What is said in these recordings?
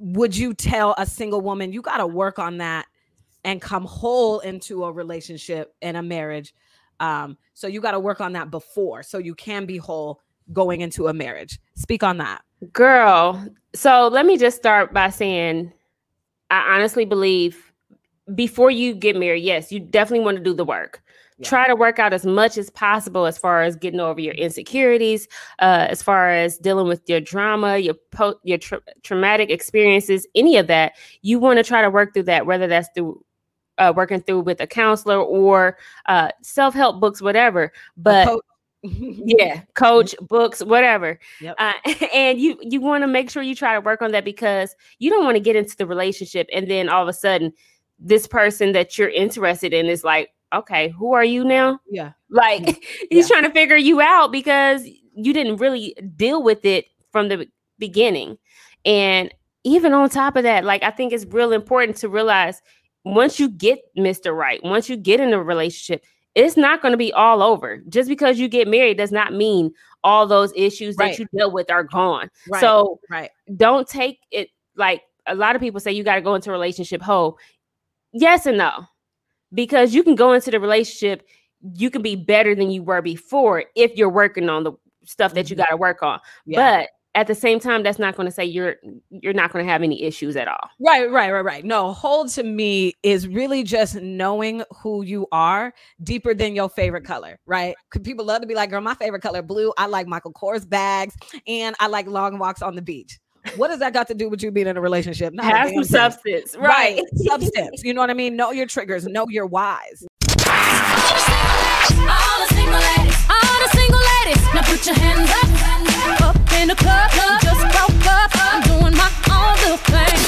would you tell a single woman you got to work on that and come whole into a relationship and a marriage um, so you got to work on that before so you can be whole going into a marriage? Speak on that. Girl so let me just start by saying i honestly believe before you get married yes you definitely want to do the work yeah. try to work out as much as possible as far as getting over your insecurities uh, as far as dealing with your drama your po- your tra- traumatic experiences any of that. You want to try to work through that whether that's through uh, working through with a counselor or uh, self-help books whatever. But yeah coach books whatever. Yep. uh, and you you want to make sure you try to work on that because you don't want to get into the relationship and then all of a sudden this person that you're interested in is like okay, who are you now? Yeah. Like yeah. he's trying to figure you out because you didn't really deal with it from the beginning. And even on top of that, like I think it's real important to realize once you get Mr. Right, once you get in a relationship, it's not going to be all over. Just because you get married does not mean all those issues right. that you deal with are gone. Right. So right. don't take it like a lot of people say you got to go into a relationship whole. Yes and no because you can go into the relationship you can be better than you were before if you're working on the stuff that you mm-hmm. got to work on. Yeah. but at the same time that's not going to say you're you're not going to have any issues at all. Right right right right. No hold to me is really just knowing who you are deeper than your favorite color right? People love to be like girl my favorite color blue. I like michael kors bags and i like long walks on the beach what does that got to do with you being in a relationship? Not Have some substance, right? right. substance. You know what I mean? Know your triggers, know your whys. All the single ladies, all the single ladies, now put your hands up, up in the club. Just broke up, I'm doing my own little thing.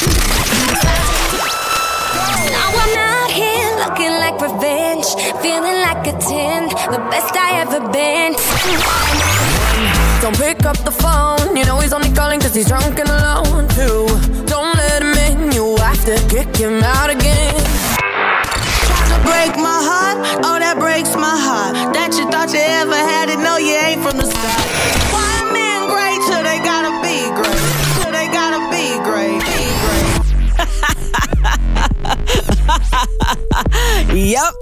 Now I'm out here looking like revenge, feeling like a 10, the best I ever been. Don't pick up the phone. You know he's only calling cause he's drunk and alone, too. Don't let him in, you have to kick him out again. to break my heart, oh, that breaks my heart. That you thought you ever had it, no, you ain't from the start. yep.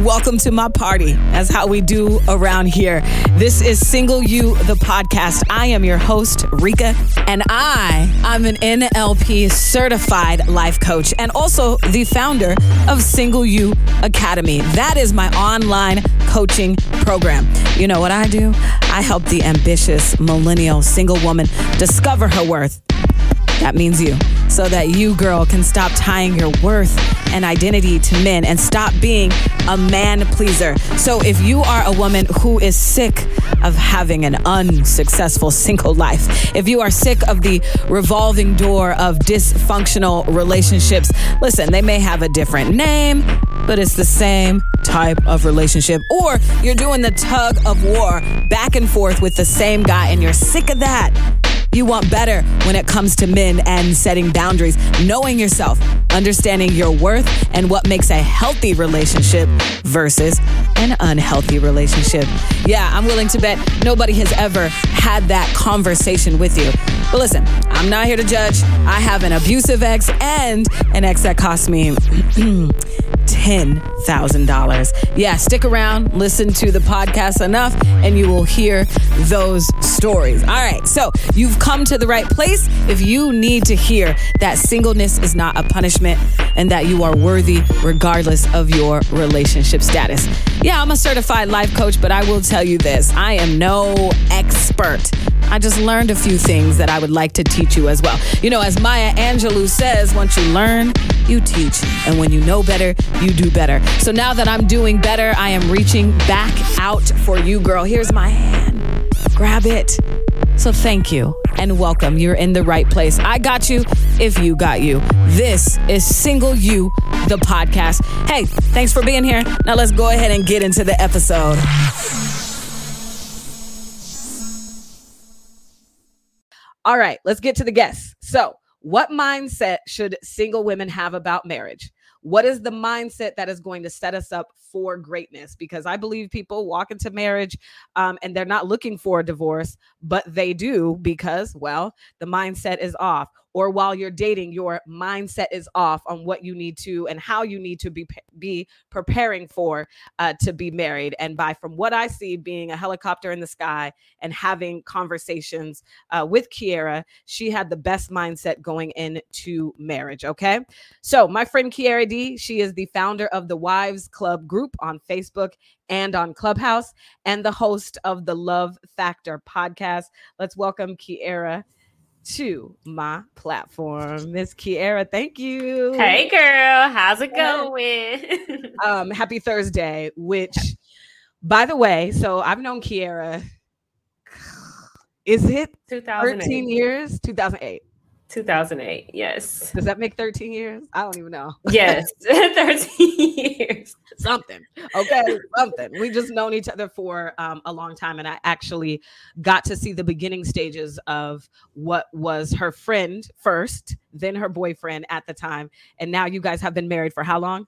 Welcome to my party. That's how we do around here. This is Single You, the podcast. I am your host, Rika, and I, I'm an NLP certified life coach and also the founder of Single You Academy. That is my online coaching program. You know what I do? I help the ambitious millennial single woman discover her worth that means you. So that you, girl, can stop tying your worth and identity to men and stop being a man pleaser. So if you are a woman who is sick of having an unsuccessful single life, if you are sick of the revolving door of dysfunctional relationships, listen, they may have a different name, but it's the same type of relationship. Or you're doing the tug of war back and forth with the same guy and you're sick of that you want better when it comes to men and setting boundaries, knowing yourself, understanding your worth, and what makes a healthy relationship versus an unhealthy relationship. Yeah, I'm willing to bet nobody has ever had that conversation with you. But listen, I'm not here to judge. I have an abusive ex and an ex that cost me $10,000. Yeah, stick around, listen to the podcast enough, and you will hear those stories. All right, so you've come to the right place if you need to hear that singleness is not a punishment and that you are worthy regardless of your relationship status. Yeah, I'm a certified life coach, but I will tell you this I am no expert. I just learned a few things that I would like to teach you as well. You know, as Maya Angelou says, once you learn, you teach. And when you know better, you do better. So now that I'm doing better, I am reaching back out for you, girl. Here's my hand. Grab it. So thank you and welcome. You're in the right place. I got you if you got you. This is Single You, the podcast. Hey, thanks for being here. Now let's go ahead and get into the episode. All right, let's get to the guests. So, what mindset should single women have about marriage? What is the mindset that is going to set us up for greatness? Because I believe people walk into marriage um, and they're not looking for a divorce, but they do because, well, the mindset is off or while you're dating, your mindset is off on what you need to and how you need to be be preparing for uh, to be married. And by from what I see, being a helicopter in the sky and having conversations uh, with Kiera, she had the best mindset going into marriage. Okay, so my friend Kiera D, she is the founder of the Wives Club group on Facebook and on Clubhouse, and the host of the Love Factor podcast. Let's welcome Kiera to my platform. Miss Kiera, thank you. Hey girl, how's it going? um, happy Thursday, which by the way, so I've known Kiera. Is it 13 years? 2008. 2008. Yes. Does that make 13 years? I don't even know. Yes, 13 years. Something. Okay, something. We just known each other for um, a long time, and I actually got to see the beginning stages of what was her friend first, then her boyfriend at the time, and now you guys have been married for how long?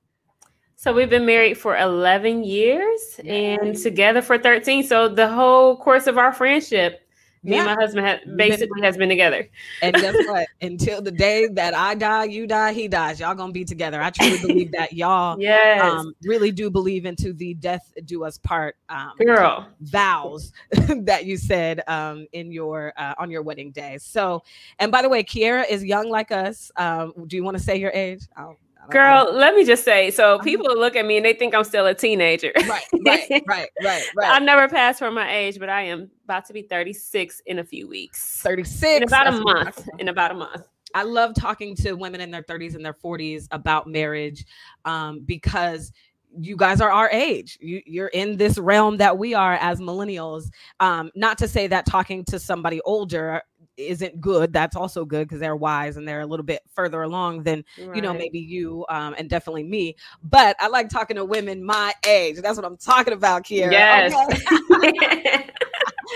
So we've been married for 11 years and together for 13. So the whole course of our friendship me yeah. and my husband have basically has been together. And guess what? Until the day that I die, you die, he dies. Y'all gonna be together. I truly believe that y'all yes. um, really do believe into the death do us part um, girl vows that you said um, in your uh, on your wedding day. So, and by the way, Kiera is young like us. Um, do you want to say your age? I'll, Girl, let me just say, so people look at me and they think I'm still a teenager. Right, right, right, right, right. I never passed for my age, but I am about to be 36 in a few weeks. 36 in about a month. In about a month. I love talking to women in their 30s and their 40s about marriage um, because you guys are our age. You, are in this realm that we are as millennials. Um, not to say that talking to somebody older isn't good that's also good because they're wise and they're a little bit further along than right. you know maybe you um, and definitely me but i like talking to women my age that's what i'm talking about here yes okay?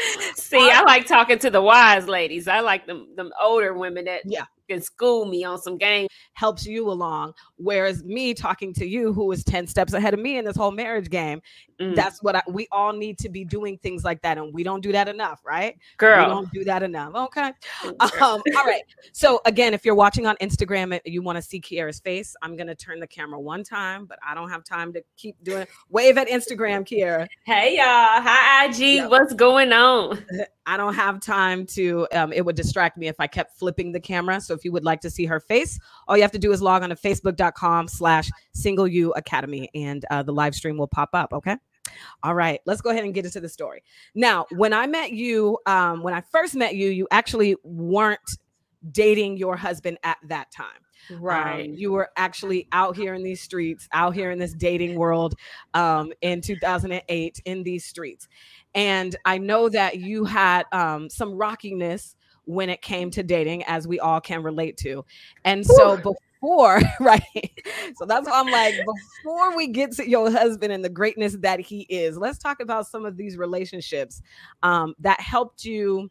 see i like talking to the wise ladies i like them them older women that yeah can school me on some game helps you along whereas me talking to you who is 10 steps ahead of me in this whole marriage game mm. that's what I, we all need to be doing things like that and we don't do that enough right? Girl. we don't do that enough okay? Um, all right. So again if you're watching on instagram and you want to see kiera's face i'm going to turn the camera one time but i don't have time to keep doing it wave at instagram kiera. Hey y'all. Hi ig what's going on? I don't have time to, um, it would distract me if I kept flipping the camera. So if you would like to see her face, all you have to do is log on to facebook.com slash single you academy and uh, the live stream will pop up. Okay. All right, let's go ahead and get into the story. Now, when I met you, um, when I first met you, you actually weren't dating your husband at that time. Right. Um, you were actually out here in these streets, out here in this dating world um, in 2008 in these streets. And I know that you had um, some rockiness when it came to dating, as we all can relate to. And so before, right? So that's why I'm like, before we get to your husband and the greatness that he is, let's talk about some of these relationships um, that helped you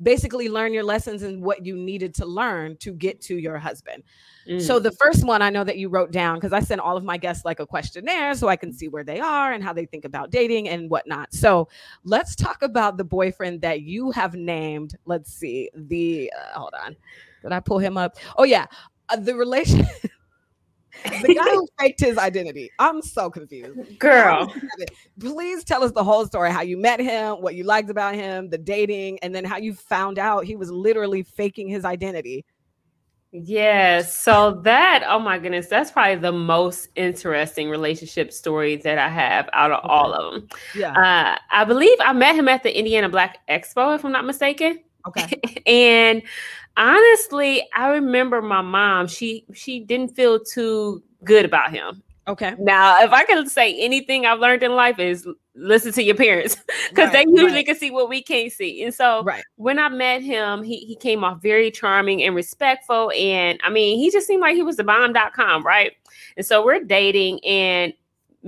basically learn your lessons and what you needed to learn to get to your husband. Mm. So the first one I know that you wrote down because I sent all of my guests like a questionnaire so I can see where they are and how they think about dating and whatnot. So let's talk about the boyfriend that you have named. Let's see the uh, hold on. Did I pull him up? Oh yeah, uh, the relation. the guy who faked his identity. I'm so confused. Girl, please tell us the whole story how you met him, what you liked about him, the dating, and then how you found out he was literally faking his identity. Yes. So that, oh my goodness, that's probably the most interesting relationship story that I have out of okay. all of them. Yeah. Uh, I believe I met him at the Indiana Black Expo, if I'm not mistaken. Okay. and honestly, I remember my mom, she she didn't feel too good about him. Okay. Now, if I can say anything I've learned in life is listen to your parents because right, they usually right. can see what we can't see. And so right. when I met him, he, he came off very charming and respectful. And I mean, he just seemed like he was the bomb.com, right? And so we're dating and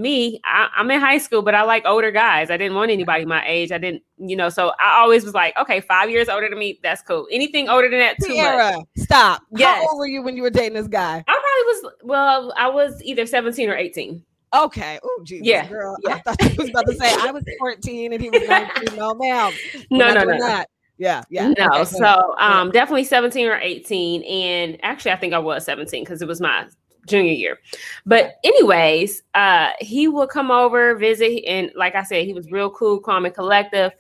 me, I, am in high school, but I like older guys. I didn't want anybody my age. I didn't, you know, so I always was like, okay, five years older than me, that's cool. Anything older than that, too Sierra, much. Stop. Yes. How old were you when you were dating this guy? I probably was, well, I was either 17 or 18. Okay. Oh, Jesus, yeah. girl. Yeah. I thought you was about to say I was 14 and he was 19. No, ma'am. no, no, no. That. Yeah, yeah. No, Okay, so um, definitely 17 or 18. And actually, I think I was 17 because it was my junior year. But, anyways, uh, he would come over, visit. And like I said, he was real cool, calm, and collective.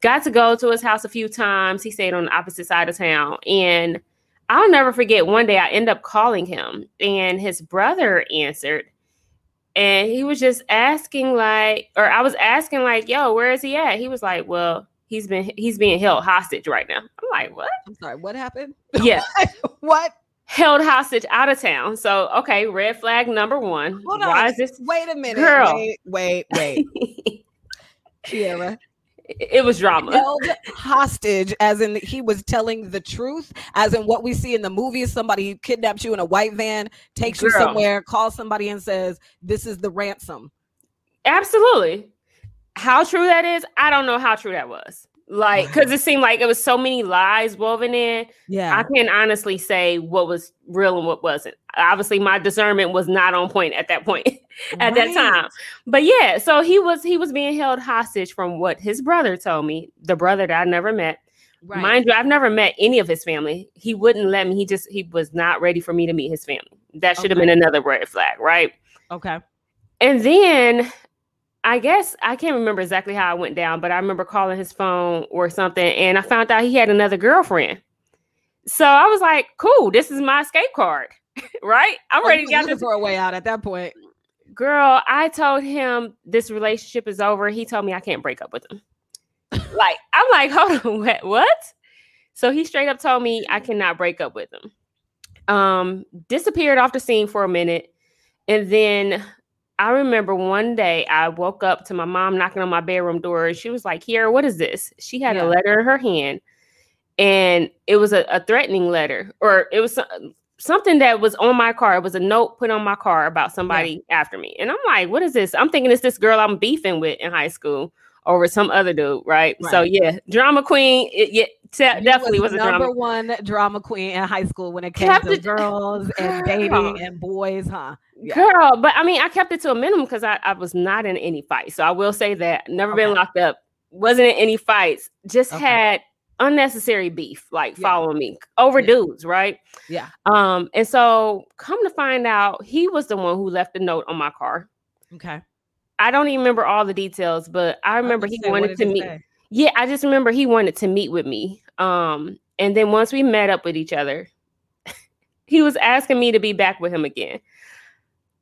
Got to go to his house a few times. He stayed on the opposite side of town. And I'll never forget one day I end up calling him, and his brother answered. And he was just asking, like, or I was asking, like, yo, where is he at? He was like, well, he's been he's being held hostage right now. I'm like, what? I'm sorry, what happened? Yeah, what? Held hostage out of town. So okay, red flag number one. Hold Why on. is this? Wait a minute. Girl. Wait, wait, wait. Kiera. it was drama. Held hostage, as in he was telling the truth, as in what we see in the movies. Somebody kidnaps you in a white van, takes you somewhere, calls somebody and says, This is the ransom. Absolutely. How true that is, I don't know how true that was. Like, because it seemed like it was so many lies woven in. Yeah, I can't honestly say what was real and what wasn't. Obviously, my discernment was not on point at that point. at that time. But yeah, so he was he was being held hostage from what his brother told me, the brother that I never met. Right. Mind you, I've never met any of his family. He wouldn't let me. He just he was not ready for me to meet his family. That should have Okay. been another red flag, right? okay. And then I guess I can't remember exactly how it went down, but I remember calling his phone or something, and I found out he had another girlfriend. So I was like, "Cool, this is my escape card, right? I'm Oh, ready to get this." for a way out at that point. Girl, I told him this relationship is over. He told me I can't break up with him. like I'm like, hold on, what? what? So he straight up told me I cannot break up with him. Um, disappeared off the scene for a minute, and then I remember one day I woke up to my mom knocking on my bedroom door. and She was like, "Here, what is this?" She had Yeah. a letter in her hand, and it was a, a threatening letter, or it was some- something that was on my car. It was a note put on my car about somebody after me, and I'm like, "What is this?" I'm thinking it's this girl I'm beefing with in high school over some other dude, right? So yeah, drama queen. It, yeah, te- definitely was, a number drama. one drama queen in high school when it came Kept to it- girls and dating and boys, huh? Yeah. Girl, but I mean, I kept it to a minimum because I, I was not in any fight. So I will say that never been locked up, wasn't in any fights, just Okay. had unnecessary beef, like Yeah. following me over Yeah. dudes, right? Yeah. Um, and so come to find out, he was the one who left the note on my car. Okay. I don't even remember all the details, but I remember was he say, wanted to meet. say? Yeah, I just remember he wanted to meet with me. Um, and then once we met up with each other, he was asking me to be back with him again.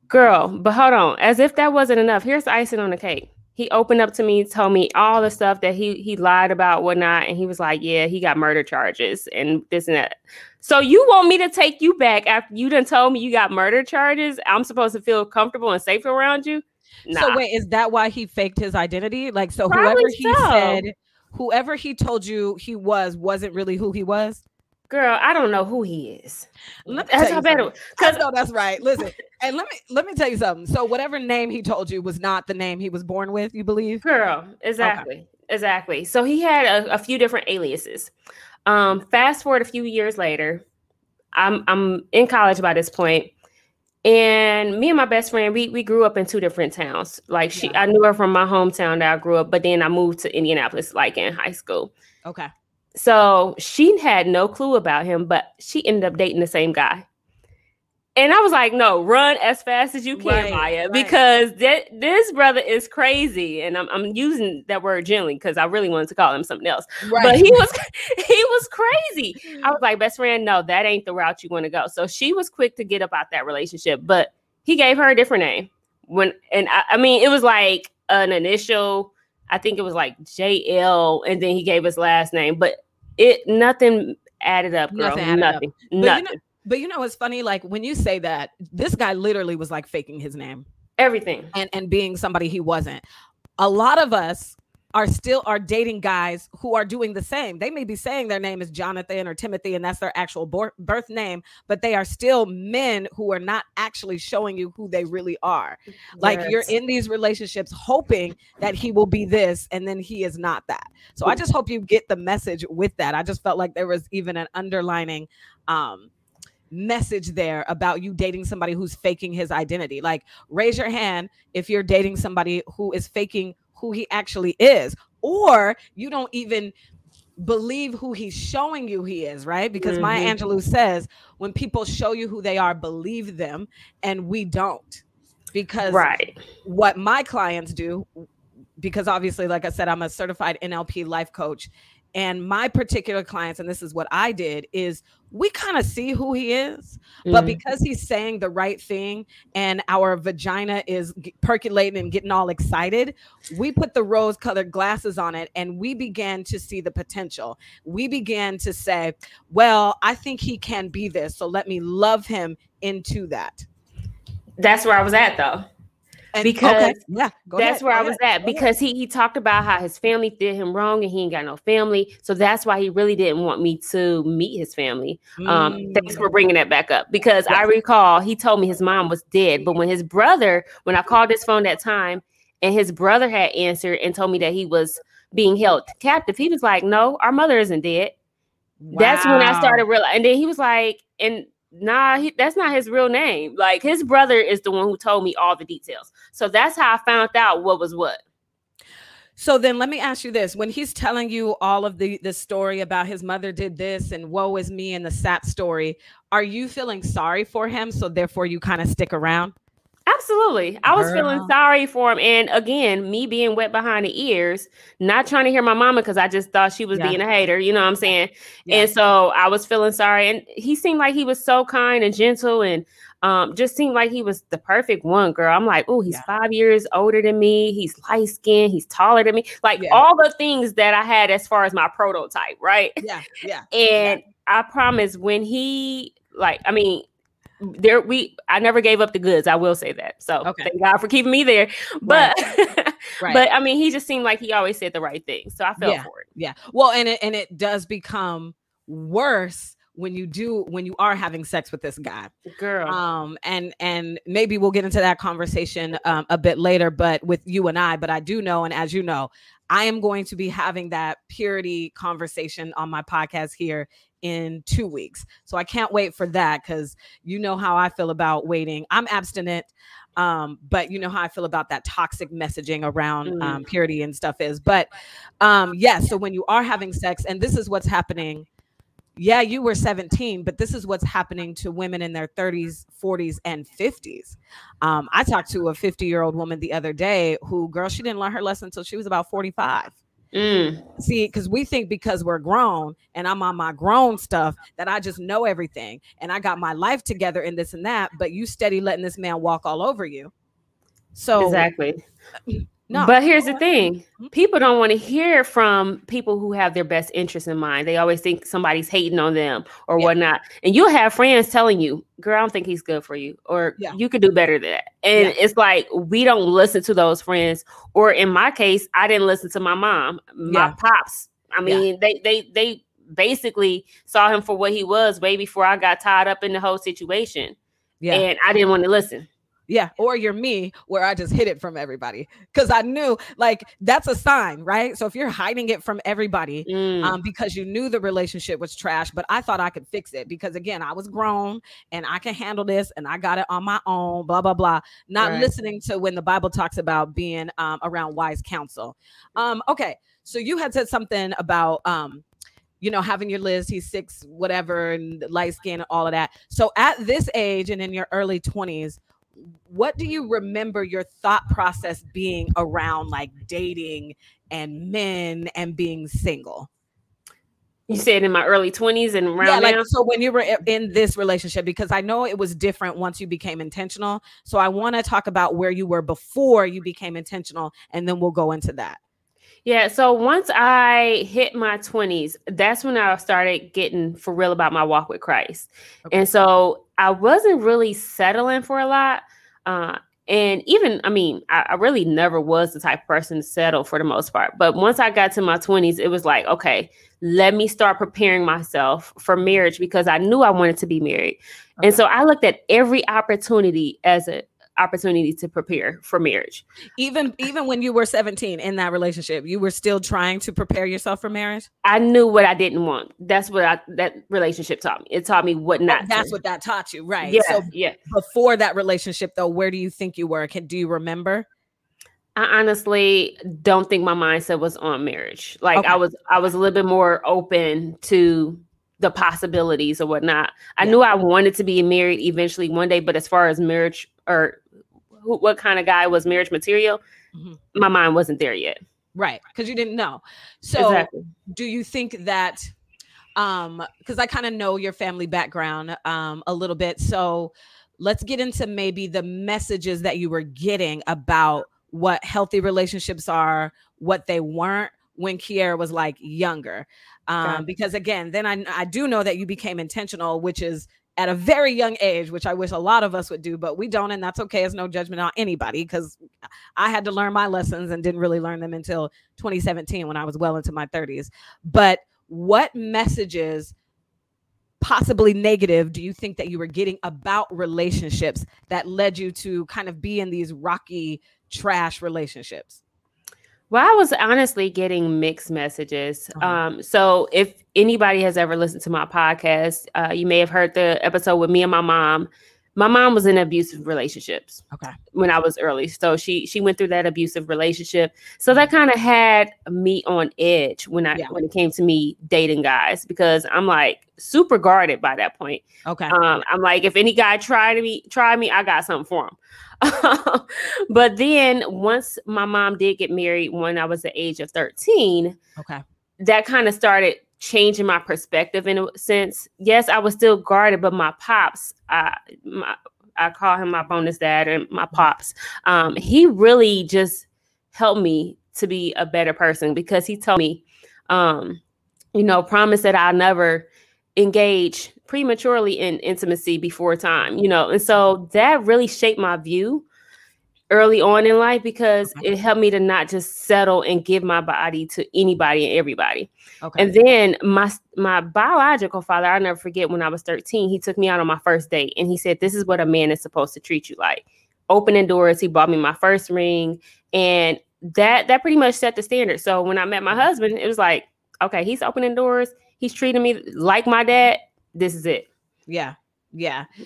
Girl, but hold on, as if that wasn't enough. Here's the icing on the cake. He opened up to me, told me all the stuff that he he lied about, whatnot, and he was like, "Yeah, he got murder charges and this and that." So you want me to take you back after you done told me you got murder charges? I'm supposed to feel comfortable and safe around you? Nah. So wait, is that why he faked his identity? Like, so Probably whoever he so. said, whoever he told you he was, wasn't really who he was. Girl, I don't know who he is. Let me That's how bad because know that's right. Listen, and let me let me tell you something. So whatever name he told you was not the name he was born with. You believe? girl, exactly, exactly. So he had a, a few different aliases. Um, fast forward a few years later, I'm I'm in college by this point, and me and my best friend we we grew up in two different towns. Like she, Yeah. I knew her from my hometown that I grew up, but then I moved to Indianapolis like in high school. Okay. So she had no clue about him, but she ended up dating the same guy. And I was like, no, run as fast as you can, Right, Maya, right. because that this brother is crazy. And I'm, I'm using that word gently because I really wanted to call him something else. Right. But he was he was crazy. I was like, best friend, no, that ain't the route you want to go. So she was quick to get up out that relationship, but he gave her a different name. When and I, I mean, it was like an initial, I think it was like JL, and then he gave his last name, but it nothing added up, girl. Nothing Nothing. up. you know- But you know what's funny? Like when you say that, this guy literally was like faking his name Everything. and and being somebody he wasn't. A lot of us are still are dating guys who are doing the same. They may be saying their name is Jonathan or Timothy and that's their actual birth name, but they are still men who are not actually showing you who they really are. Like you're in these relationships hoping that he will be this and then he is not that. So I just hope you get the message with that. I just felt like there was even an underlining um message there about you dating somebody who's faking his identity. Like raise your hand if you're dating somebody who is faking who he actually is or you don't even believe who he's showing you he is, right? Because mm-hmm. Maya Angelou says when people show you who they are, believe them, and we don't. Because right. what my clients do, because obviously, like I said, I'm a certified NLP life coach. And my particular clients, and this is what I did, is we kind of see who he is, mm-hmm. but because he's saying the right thing and our vagina is percolating and getting all excited, we put the rose colored glasses on it and we began to see the potential. We began to say, well, I think he can be this. So let me love him into that. That's where I was at though. And, because okay. yeah, that's ahead, where I was ahead, at. Because he he talked about how his family did him wrong and he ain't got no family, so that's why he really didn't want me to meet his family. Mm. Um, thanks for mm. bringing that back up because yeah. I recall he told me his mom was dead, but when his brother, when I called his phone that time, and his brother had answered and told me that he was being held captive, he was like, "No, our mother isn't dead." Wow. That's when I started realizing, and then he was like, and nah, he, that's not his real name. Like his brother is the one who told me all the details. So that's how I found out what was what. So then let me ask you this. When he's telling you all of the the story about his mother did this and woe is me and the sap story, are you feeling sorry for him so therefore you kind of stick around? Absolutely. I was Girl. feeling sorry for him. And again, me being wet behind the ears, not trying to hear my mama because I just thought she was yeah. being a hater, you know what I'm saying? Yeah. And so I was feeling sorry. And he seemed like he was so kind and gentle and um, just seemed like he was the perfect one, girl. I'm like, oh, he's yeah. five years older than me. He's light skinned. He's taller than me. Like all the things that I had as far as my prototype, right? Yeah. Yeah. and I promise when he, like, I mean, there we I never gave up the goods. I will say that. So okay. thank God for keeping me there. But right. right. but I mean, he just seemed like he always said the right thing. So I felt yeah. for it. Yeah. Well, and it and it does become worse when you do when you are having sex with this guy girl um and and maybe we'll get into that conversation um, a bit later but with you and i but i do know and as you know i am going to be having that purity conversation on my podcast here in two weeks. So I can't wait for that because you know how I feel about waiting. I'm abstinent, um, but you know how I feel about that toxic messaging around mm. um, purity and stuff is. But um, yes, yeah, so when you are having sex, and this is what's happening. Yeah, you were 17, but this is what's happening to women in their 30s, 40s, and 50s. Um, I talked to a 50 year old woman the other day who, girl, she didn't learn her lesson until she was about 45. Mm. See, because we think because we're grown and I'm on my grown stuff that I just know everything and I got my life together and this and that, but you steady letting this man walk all over you. So exactly. No. But here's the thing mm-hmm. people don't want to hear from people who have their best interests in mind. They always think somebody's hating on them or yeah. whatnot. And you'll have friends telling you, girl, I don't think he's good for you, or yeah. you could do better than that. And yeah. it's like, we don't listen to those friends. Or in my case, I didn't listen to my mom, my pops. I mean, they, they, they, basically saw him for what he was way before I got tied up in the whole situation. Yeah. And I didn't want to listen. Yeah. Or you're me, where I just hid it from everybody because I knew like that's a sign, right? So if you're hiding it from everybody mm. um, because you knew the relationship was trash, but I thought I could fix it because again, I was grown and I can handle this and I got it on my own, blah, blah, blah. Not right. listening to when the Bible talks about being um, around wise counsel. Um, okay. So you had said something about, um, you know, having your list, he's six, whatever, and light skin, and all of that. So at this age and in your early 20s, what do you remember your thought process being around like dating and men and being single? You said in my early 20s and around yeah, like, now? So when you were in this relationship, because I know it was different once you became intentional. So I want to talk about where you were before you became intentional, and then we'll go into that. Yeah, so once I hit my 20s, that's when I started getting for real about my walk with Christ. Okay. And so I wasn't really settling for a lot. Uh, and even, I mean, I, I, really never was the type of person to settle for the most part. But once I got to my 20s, it was like, okay, let me start preparing myself for marriage because I knew I wanted to be married. Okay. And so I looked at every opportunity as a opportunity to prepare for marriage. Even even when you were 17 in that relationship, you were still trying to prepare yourself for marriage? I knew what I didn't want. That's what I that relationship taught me. It taught me what not. that's to. what that taught you, right? Yeah, so yeah. Before that relationship though, where do you think you were? Can do you remember? I honestly don't think my mindset was on marriage. Like Okay. I was, I was a little bit more open to the possibilities or whatnot. I Yeah. knew I wanted to be married eventually one day, but as far as marriage or who, what kind of guy was marriage material, Mhm. my mind wasn't there yet. Right. Because you didn't know. So exactly. do you think that um because I kind of know your family background um a little bit. So let's get into maybe the messages that you were getting about what healthy relationships are, what they weren't when Kiera was like younger. Um, because again, then I I do know that you became intentional, which is at a very young age, which I wish a lot of us would do, but we don't, and that's okay. It's no judgment on anybody because I had to learn my lessons and didn't really learn them until 2017 when I was well into my 30s. But what messages, possibly negative, do you think that you were getting about relationships that led you to kind of be in these rocky, trash relationships? Well, I was honestly getting mixed messages. Uh-huh. Um, so if anybody has ever listened to my podcast, uh, you may have heard the episode with me and my mom. My mom was in abusive relationships Okay. when I was early. So she she went through that abusive relationship. So that kind of had me on edge when I Yeah. when it came to me dating guys because I'm like super guarded by that point. Okay. Um, I'm like, if any guy tried me, try me, I got something for him. but then once my mom did get married when I was the age of 13, okay. that kind of started changing my perspective in a sense. Yes, I was still guarded, but my pops, I my, I call him my bonus dad and my pops. Um, he really just helped me to be a better person because he told me, um, you know, promise that I'll never engage prematurely in intimacy before time, you know, and so that really shaped my view early on in life because Okay. it helped me to not just settle and give my body to anybody and everybody. Okay. And then my my biological father, I'll never forget when I was 13, he took me out on my first date and he said, This is what a man is supposed to treat you like. Opening doors, he bought me my first ring. And that that pretty much set the standard. So when I met my mm-hmm. husband, it was like, okay, he's opening doors, he's treating me like my dad. This is it. Yeah. Yeah. Mm-hmm.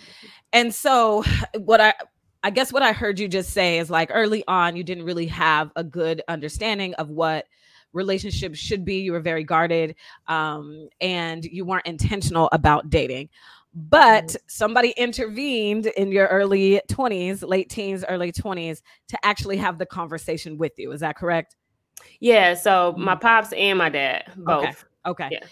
And so what I I guess what I heard you just say is like early on you didn't really have a good understanding of what relationships should be. You were very guarded um and you weren't intentional about dating. But somebody intervened in your early 20s, late teens, early 20s to actually have the conversation with you. Is that correct? Yeah. So my pops and my dad both. Okay. Okay. Yeah.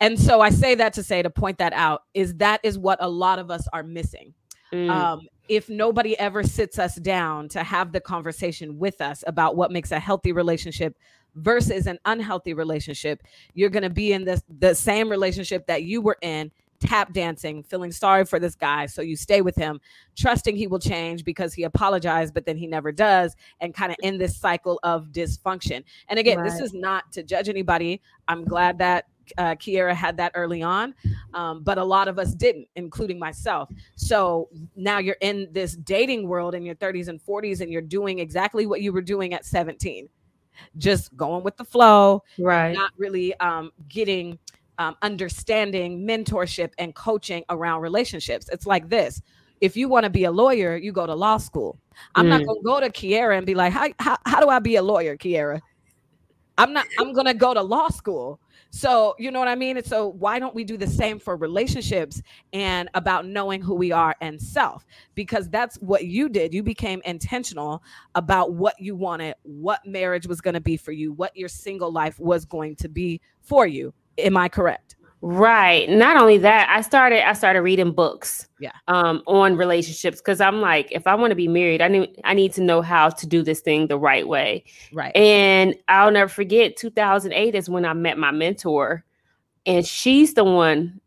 And so I say that to say to point that out is that is what a lot of us are missing. Mm, um, if nobody ever sits us down to have the conversation with us about what makes a healthy relationship versus an unhealthy relationship, you're going to be in this the same relationship that you were in, tap dancing, feeling sorry for this guy, so you stay with him, trusting he will change because he apologized, but then he never does, and kind of in this cycle of dysfunction. And again, this is not to judge anybody. I'm glad that uh, Kiera had that early on, um, but a lot of us didn't, including myself. So now you're in this dating world in your 30s and 40s, and you're doing exactly what you were doing at 17, just going with the flow, right. not really um, getting um, understanding, mentorship, and coaching around relationships. It's like this. If you want to be a lawyer, you go to law school. I'm not Mm. going to go to Kiera and be like, how, how, how do I be a lawyer, Kiera? I'm not, I'm going to go to law school. So, you know what I mean? And so, why don't we do the same for relationships and about knowing who we are and self? Because that's what you did. You became intentional about what you wanted, what marriage was going to be for you, what your single life was going to be for you. Am I correct? Right. Not only that, I started I started reading books. Yeah. Um, on relationships because I'm like, if I want to be married, I need I need to know how to do this thing the right way. Right. And I'll never forget 2008 is when I met my mentor, and she's the one.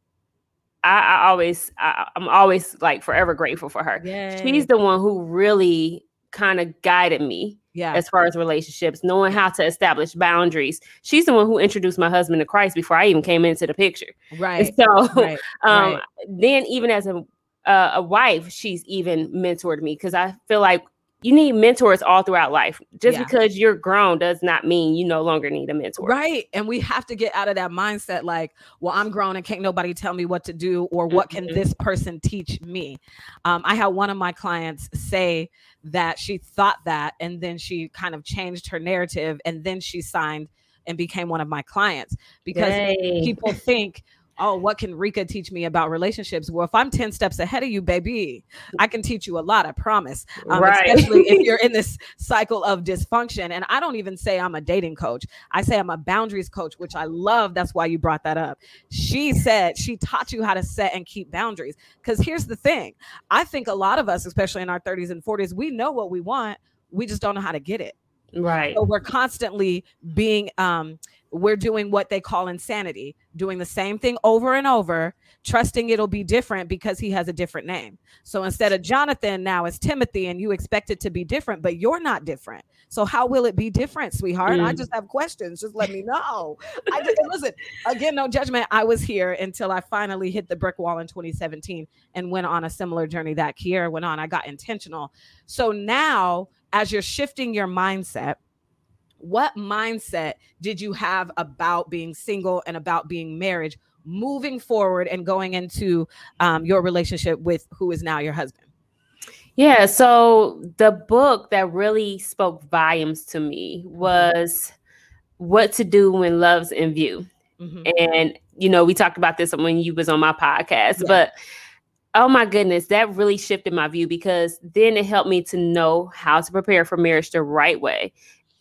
I, I always I, I'm always like forever grateful for her. She's the one who really kind of guided me yeah. as far as relationships, knowing how to establish boundaries. She's the one who introduced my husband to Christ before I even came into the picture. right. And so Right. um right. then even as a uh, a wife she's even mentored me because i feel like you need mentors all throughout life. Just Yeah. because you're grown does not mean you no longer need a mentor. Right. And we have to get out of that mindset like, well, I'm grown and can't nobody tell me what to do or what can Mhm. this person teach me. Um, I had one of my clients say that she thought that and then she kind of changed her narrative and then she signed and became one of my clients because Yay. people think, oh, what can Rika teach me about relationships? Well, if I'm 10 steps ahead of you, baby, I can teach you a lot, I promise. Um, Right. Especially if you're in this cycle of dysfunction. And I don't even say I'm a dating coach, I say I'm a boundaries coach, which I love. That's why you brought that up. She said she taught you how to set and keep boundaries. Because here's the thing I think a lot of us, especially in our 30s and 40s, we know what we want, we just don't know how to get it. right. So we're constantly being um we're doing what they call insanity, doing the same thing over and over, trusting it'll be different because he has a different name. So instead of Jonathan, now it's Timothy, and you expect it to be different, but you're not different. So how will it be different, sweetheart? I Mm. just have questions. Just let me know. I just listen again, no judgment. I was here until I finally hit the brick wall in 2017 and went on a similar journey that Kiera went on. I got intentional. So now, as you're shifting your mindset, what mindset did you have about being single and about being married moving forward and going into um, your relationship with who is now your husband Yeah, so the book that really spoke volumes to me was What to Do When Love's in View. Mhm. And you know, we talked about this when you was on my podcast, Yeah. but oh my goodness, that really shifted my view because then it helped me to know how to prepare for marriage the right way.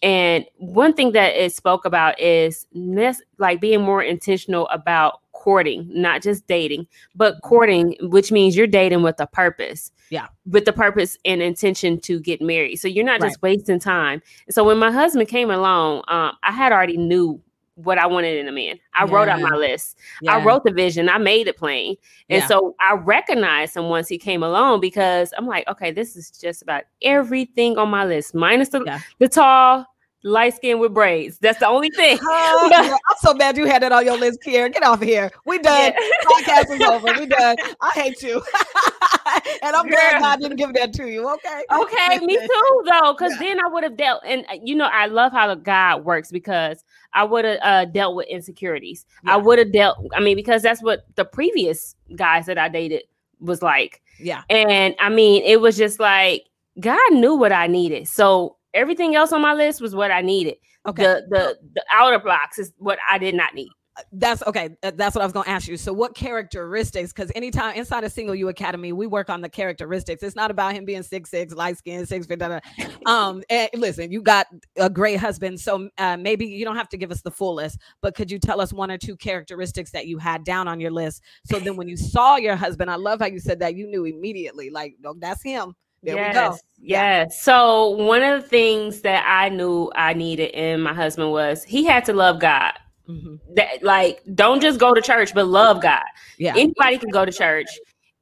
And one thing that it spoke about is nes- like being more intentional about courting, not just dating, but courting, which means you're dating with a purpose. Yeah. With the purpose and intention to get married. So you're not just wasting time. So when my husband came along, um, I had already knew what I wanted in a man. I wrote out my list. Yeah. I wrote the vision. I made it plain. And Yeah. so I recognized him once he came along because I'm like, okay, this is just about everything on my list, minus the, Yeah. the tall, light skin with braids. That's the only thing. Oh, But- yeah, I'm so mad you had that on your list, Kiera. Get off of here. We done. Podcast is over. We done. I hate you. and I'm glad Girl. God didn't give that to you. Okay. Okay, me too, though, because Yeah. then I would have dealt. And uh, you know, I love how the God works because I would have uh, dealt with insecurities. Yeah. I would have dealt. I mean, because that's what the previous guys that I dated was like. Yeah. And I mean, it was just like God knew what I needed. So everything else on my list was what I needed. Okay. The the the outer box is what I did not need. That's okay. uh, That's what I was going to ask you. So, what characteristics? Because anytime inside a Single You Academy, we work on the characteristics. It's not about him being six six, light skin, six feet. Da, da. Um, and listen, you got a great husband, so uh, maybe you don't have to give us the full list, but could you tell us one or two characteristics that you had down on your list? So then, when you saw your husband, I love how you said that you knew immediately, like, no, that's him. There we go. Yeah. Yes. So one of the things that I knew I needed in my husband was he had to love God. Mhm. That like don't just go to church, but love God. Yeah. Anybody can go to church.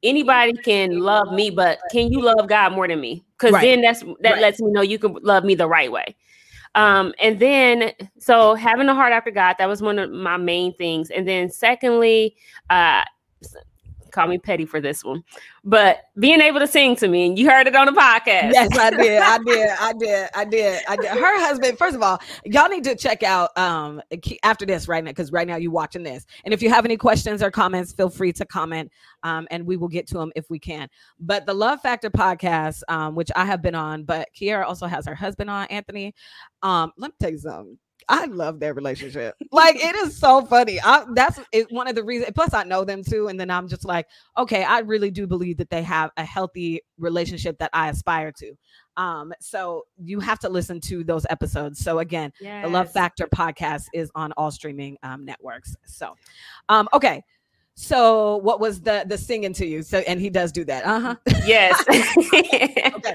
Anybody can love me, but can you love God more than me? Because Right. then that's that Right. lets me know you can love me the right way. Um, and then so having a heart after God, that was one of my main things. And then secondly, uh call me petty for this one, but being able to sing to me, and you heard it on the podcast. Yes, I did. I did. I did. I did. I did. Her husband, first of all, y'all need to check out um after this right now, because right now you're watching this. And if you have any questions or comments, feel free to comment. Um, and we will get to them if we can. But the Love Factor podcast, um, which I have been on, but Kiera also has her husband on, Anthony. Um, let me tell you something. I love their relationship. Like it is so funny. I, that's it, one of the reasons. Plus, I know them too, and then I'm just like, okay, I really do believe that they have a healthy relationship that I aspire to. Um, so you have to listen to those episodes. So again, the Love Factor podcast is on all streaming um, networks. So, um, okay. So what was the the singing to you? So and he does do that. Uh huh. Yes. Okay.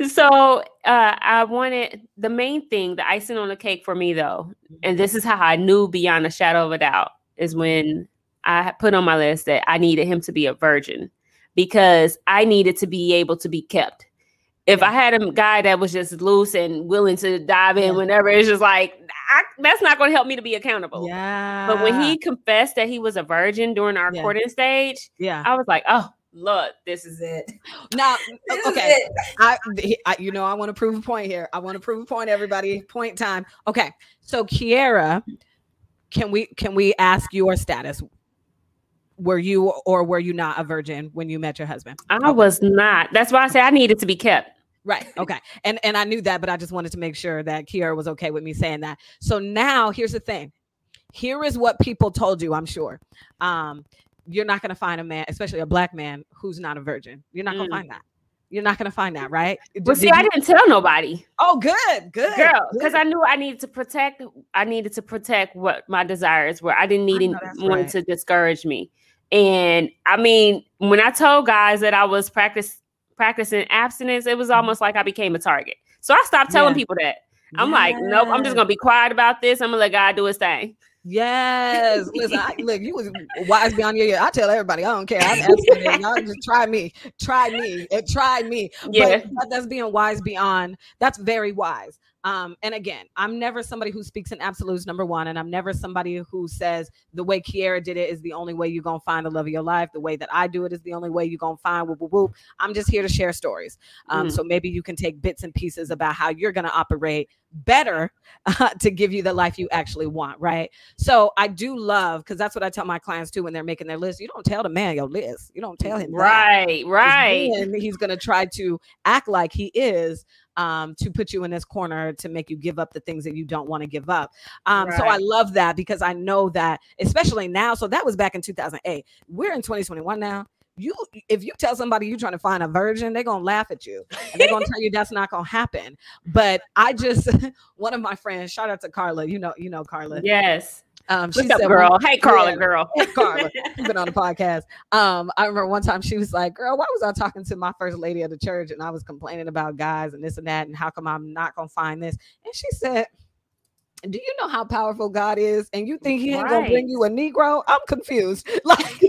So uh, I wanted the main thing, the icing on the cake for me, though, and this is how I knew beyond a shadow of a doubt, is when I put on my list that I needed him to be a virgin because I needed to be able to be kept. If I had a guy that was just loose and willing to dive in whenever, it's just like I, that's not going to help me to be accountable. Yeah. But when he confessed that he was a virgin during our Yeah. courting stage, yeah, I was like, oh, look, this is it. Now, okay, I, I, you know, I want to prove a point here. I want to prove a point, everybody. Point time. Okay, so Kiera, can we can we ask your status? Were you or were you not a virgin when you met your husband? I okay. was not. That's why I say I needed to be kept. Right. Okay. And and I knew that, but I just wanted to make sure that Kiera was okay with me saying that. So now here's the thing. Here is what people told you, I'm sure. Um, you're not going to find a man, especially a black man, who's not a virgin. You're not going to mm. find that. You're not going to find that, right? Well, Did see, you... I didn't tell nobody. Oh, good, good, girl, because I knew I needed to protect. I needed to protect what my desires were. I didn't need anyone right. to discourage me. And I mean, when I told guys that I was practice practicing abstinence, it was mm-hmm. almost like I became a target. So I stopped telling yeah. people that. I'm yeah. like, nope, I'm just gonna be quiet about this. I'm gonna let God do his thing. Yes. Listen, I, look, you was wise beyond your year. I tell everybody, I don't care. I'm asking y'all just try me, try me, and try me. Yeah. But that's being wise beyond. That's very wise. Um, and again, I'm never somebody who speaks in absolutes, number one, and I'm never somebody who says the way Kiera did it is the only way you're gonna find the love of your life. The way that I do it is the only way you're gonna find whoop whoop whoop. I'm just here to share stories. Um, mm. so maybe you can take bits and pieces about how you're gonna operate better uh, to give you the life you actually want, right? So I do love because that's what I tell my clients too when they're making their list. You don't tell the man your list. You don't tell him right, that. right. And he's gonna try to act like he is um, to put you in this corner to make you give up the things that you don't want to give up. Um, right. So I love that because I know that, especially now. So that was back in 2008. We're in 2021 now. You, if you tell somebody you're trying to find a virgin, they're gonna laugh at you. And they're gonna tell you that's not gonna happen. But I just, one of my friends, shout out to Carla. You know, you know Carla. Yes. Um, she said, girl? hey, Carla, yeah, girl. Hey, Carla. You've been on the podcast. Um, I remember one time she was like, girl, why was I talking to my first lady of the church and I was complaining about guys and this and that and how come I'm not gonna find this? And she said, do you know how powerful God is? And you think he ain't right. gonna bring you a Negro? I'm confused. Like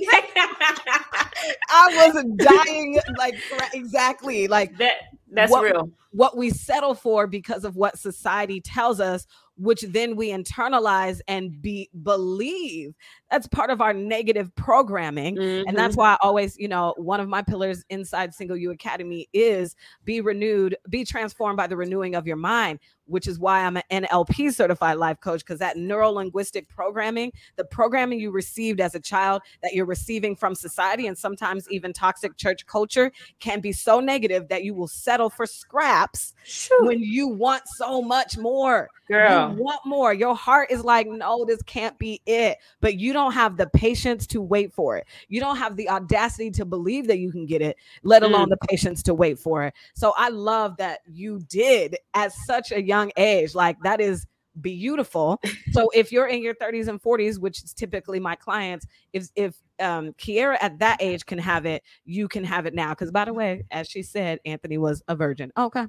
I was dying, like exactly like that. That's what, real. What we settle for because of what society tells us which then we internalize and be believe that's part of our negative programming mm-hmm. and that's mm-hmm. why i always you know one of my pillars inside single you academy is be renewed be transformed by the renewing of your mind which is why i'm an nlp certified life coach because that neuro linguistic programming the programming you received as a child that you're receiving from society and sometimes even toxic church culture can be so negative that you will settle for scraps when you want so much more Girl. You want more. Your heart is like, no, this can't be it. But you don't have the patience to wait for it. You don't have the audacity to believe that you can get it, let alone mm. the patience to wait for it. So I love that you did at such a young age. Like that is beautiful. so if you're in your 30s and 40s, which is typically my clients, if if um Kiera at that age can have it, you can have it now. Because by the way, as she said, Anthony was a virgin. Okay.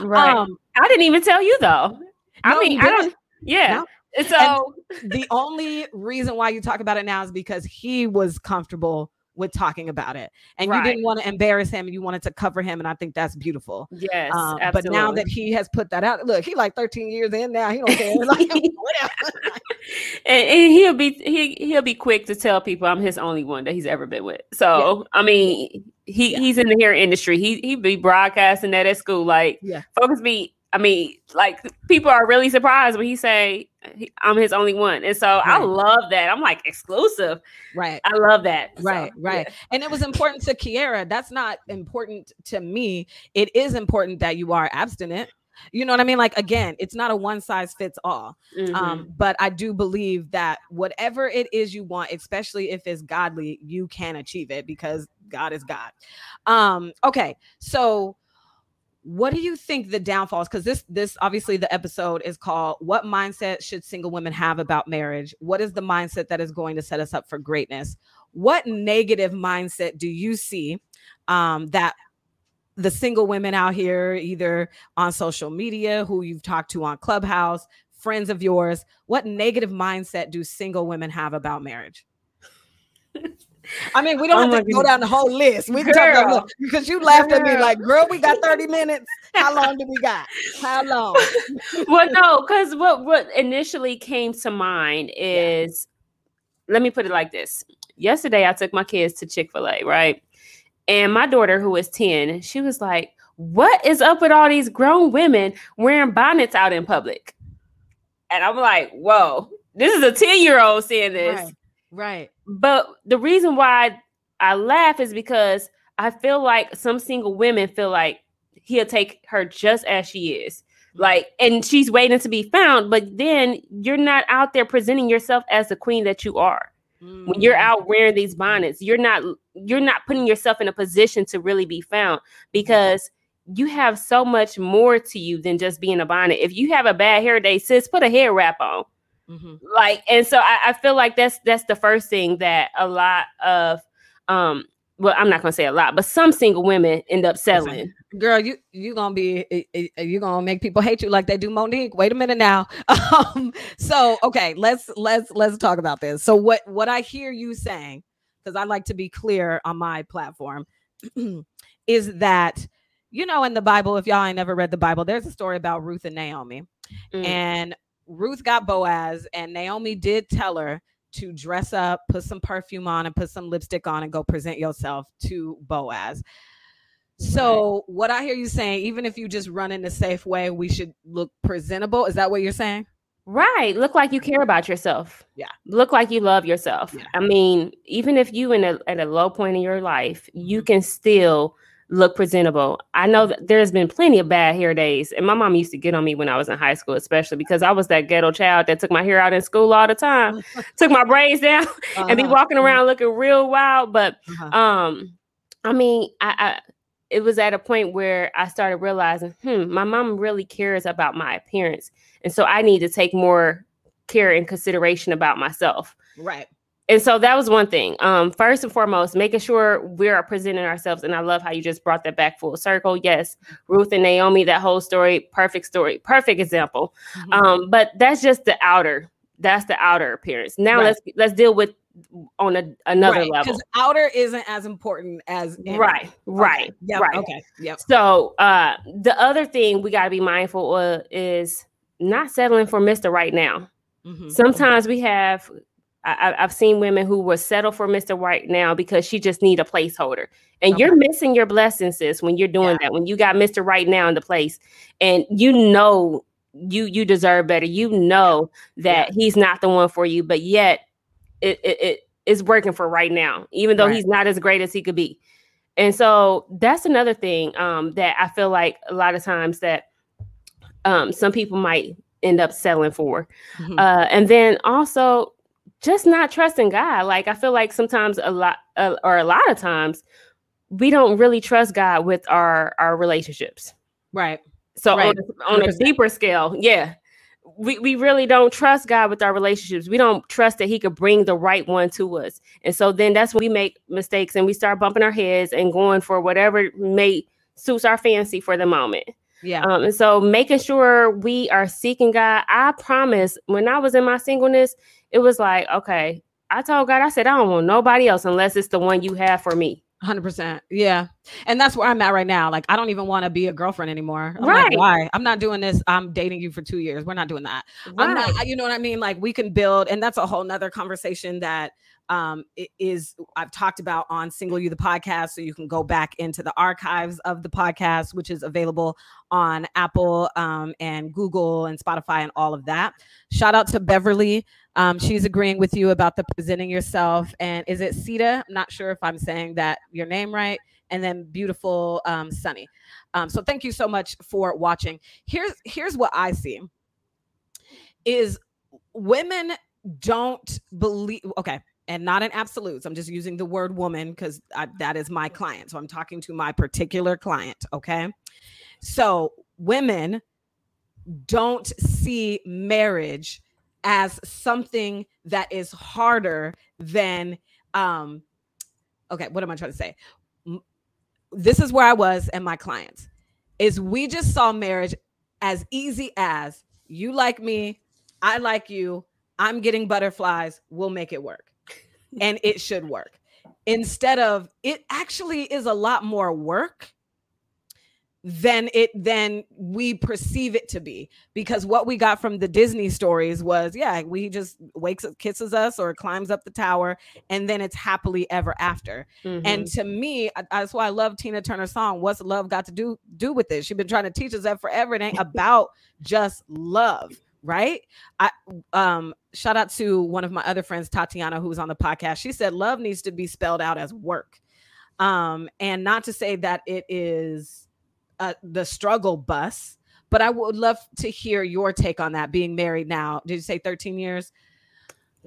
Right. Um, I didn't even tell you though. I mean, I don't. Yeah. No. So and the only reason why you talk about it now is because he was comfortable with talking about it and right. you didn't want to embarrass him and you wanted to cover him and i think that's beautiful yes um, but now that he has put that out look he like 13 years in now he don't care like, whatever and, and, he'll be he, he'll be quick to tell people i'm his only one that he's ever been with so yeah. i mean he yeah. he's in the hair industry he he be broadcasting that at school like yeah folks be I mean, like people are really surprised when he say I'm his only one, and so right. I love that. I'm like exclusive, right? I love that, right? So, right. Yeah. And it was important to Kiera. That's not important to me. It is important that you are abstinent. You know what I mean? Like again, it's not a one size fits all. Mm-hmm. Um, but I do believe that whatever it is you want, especially if it's godly, you can achieve it because God is God. Um, okay, so what do you think the downfalls because this this obviously the episode is called what mindset should single women have about marriage? What is the mindset that is going to set us up for greatness? What negative mindset do you see um, that the single women out here either on social media who you've talked to on clubhouse friends of yours what negative mindset do single women have about marriage I mean, we don't oh have to go down the whole list. We can talk about because you laughed girl. at me like, girl, we got 30 minutes. How long do we got? How long? well, no, because what what initially came to mind is yeah. let me put it like this. Yesterday I took my kids to Chick-fil-A, right? And my daughter, who was 10, she was like, What is up with all these grown women wearing bonnets out in public? And I'm like, Whoa, this is a 10 year old saying this. Right. Right. But the reason why I laugh is because I feel like some single women feel like he'll take her just as she is. Like, and she's waiting to be found, but then you're not out there presenting yourself as the queen that you are. When you're Mm-hmm. out wearing these bonnets, you're not you're not putting yourself in a position to really be found because you have so much more to you than just being a bonnet. If you have a bad hair day, sis, put a hair wrap on Mhm. like and so I, I feel like that's that's the first thing that a lot of um well i'm not gonna say a lot but some single women end up selling. Girl you you gonna be eh, eh, eh, you gonna make people hate you like they do Mo'Nique. Wait a minute now. Um so okay let's let's let's talk about this. So what what i hear you saying because i like to be clear on my platform is that you know in the bible if y'all ain't never read the bible there's a story about ruth and naomi. Mm. and ruth got boaz and naomi did tell her to dress up put some perfume on and put some lipstick on and go present yourself to boaz so what I hear you saying, even if you just run in a safe way, we should look presentable. Is that what you're saying? right look like you care about yourself Yeah. look like you love yourself Yeah. i mean even if you in a at a low point in your life you can still look presentable i know that there's been plenty of bad hair days and my mom used to get on me when i was in high school especially because i was that ghetto child that took my hair out in school all the time took my braids down and be Uh-huh, walking around looking real wild but uh-huh. um i mean I, I it was at a point where i started realizing hmm my mom really cares about my appearance and so i need to take more care and consideration about myself right. And so that was one thing um first and foremost making sure we are presenting ourselves and i love how you just brought that back full circle yes ruth and naomi that whole story perfect story perfect example Mhm. um but that's just the outer that's the outer appearance now Right. let's let's deal with on a, another right. level Because outer isn't as important as inner. right right Okay. Yep. right Okay. Yep. So uh the other thing we got to be mindful of is not settling for Mr. Right now. Mhm. Sometimes we have I, I've seen women who will settle for Mr. Right now because she just need a placeholder, and you're missing your blessings, sis, when you're doing that. When you got Mr. Right now in the place, and you know you you deserve better. You know that he's not the one for you, but yet it it, it is working for right now, even though Right. he's not as great as he could be. And so that's another thing um, that I feel like a lot of times that um, some people might end up settling for. Mhm. Uh, and then also just not trusting God. Like I feel like sometimes a lot uh, or a lot of times we don't really trust God with our our relationships. right. So Right. on, a- on a 100%. deeper scale, yeah. We, we really don't trust God with our relationships. We don't trust that He could bring the right one to us. And so then that's when we make mistakes and we start bumping our heads and going for whatever may suits our fancy for the moment. Yeah. Um, and so making sure we are seeking God. I promise when I was in my singleness, it was like, okay, I told God, I said, I don't want nobody else unless it's the one you have for me. Hundred percent. Yeah. And that's where I'm at right now. Like, I don't even want to be a girlfriend anymore. I'm Right. like, why? I'm not doing this. I'm dating you for two years. We're not doing that. I'm not, you know what I mean? Like we can build, and that's a whole nother conversation that um is I've talked about on Single You the podcast. So you can go back into the archives of the podcast, which is available on Apple um and Google and Spotify and all of that. Shout out to Beverly. Um, she's agreeing with you about the presenting yourself. And is it Sita? I'm not sure if I'm saying that your name right. And then beautiful um Sunny. Um, so thank you so much for watching. Here's here's what I see is women don't believe okay and not in absolutes i'm just using the word woman because that is my client so i'm talking to my particular client okay so women don't see marriage as something that is harder than um okay what am i trying to say this is where i was and my clients is we just saw marriage as easy as you like me I like you. I'm getting butterflies. We'll make it work. And it should work. Instead of it actually is a lot more work than it than we perceive it to be because what we got from the disney stories was yeah we just wakes up kisses us or climbs up the tower and then it's happily ever after mm-hmm. and to me that's why i love tina turner's song what's love got to do do with this she's been trying to teach us that forever it ain't about just love right i um shout out to one of my other friends tatiana who's on the podcast she said love needs to be spelled out as work um and not to say that it is uh, the struggle bus. But I would love to hear your take on that. Being married now, did you say 13 years?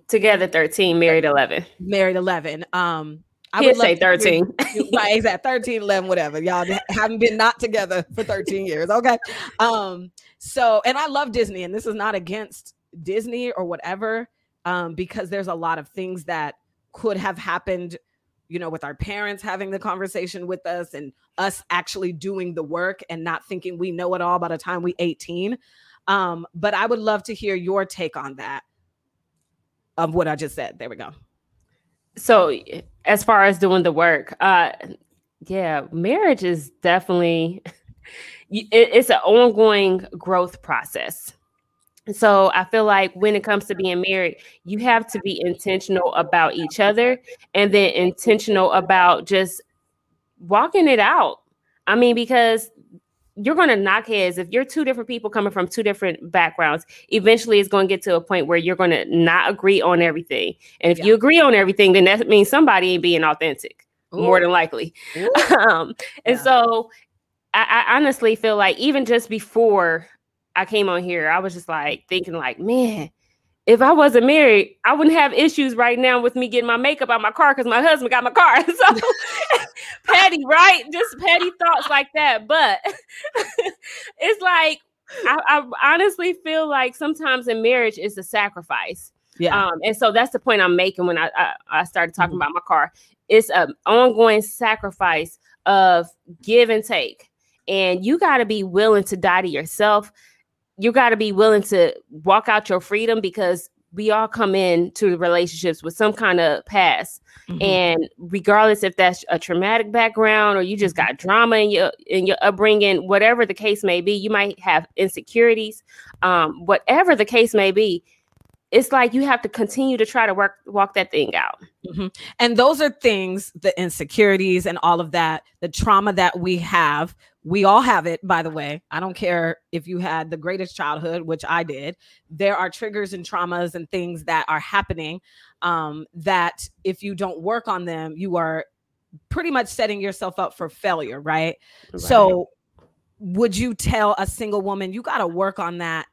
Together 13, married 11. Married 11. Um, I would say 13. right, exactly. 13, 11, whatever. Y'all haven't been not together for 13 years. Okay. Um, so and I love Disney, and this is not against Disney or whatever, um, because there's a lot of things that could have happened you know, with our parents having the conversation with us and us actually doing the work and not thinking we know it all by the time we 18. Um, but I would love to hear your take on that of what I just said. There we go. So as far as doing the work, uh yeah, marriage is definitely it, it's an ongoing growth process. So I feel like when it comes to being married, you have to be intentional about each other and then intentional about just walking it out. I mean, because you're going to knock heads if you're two different people coming from two different backgrounds eventually it's going to get to a point where you're going to not agree on everything and if yeah. you agree on everything then that means somebody ain't being authentic Ooh. more than likely um, and yeah. so I, I honestly feel like even just before I came on here, I was just like thinking, like, man, if I wasn't married, I wouldn't have issues right now with me getting my makeup out my car because my husband got my car. So petty, right? Just petty thoughts like that. But it's like I, I, honestly feel like sometimes in marriage is a sacrifice. Yeah. Um, and so that's the point I'm making when I I, I started talking mm-hmm. about my car. It's an ongoing sacrifice of give and take. And you got to be willing to die to yourself you got to be willing to walk out your freedom because we all come into relationships with some kind of past mm-hmm. and regardless if that's a traumatic background or you just got drama in your in your upbringing whatever the case may be you might have insecurities um, whatever the case may be it's like you have to continue to try to work walk that thing out mm-hmm. and those are things the insecurities and all of that the trauma that we have we all have it, by the way. I don't care if you had the greatest childhood, which I did. There are triggers and traumas and things that are happening um, that if you don't work on them, you are pretty much setting yourself up for failure, right? right. So, would you tell a single woman, you got to work on that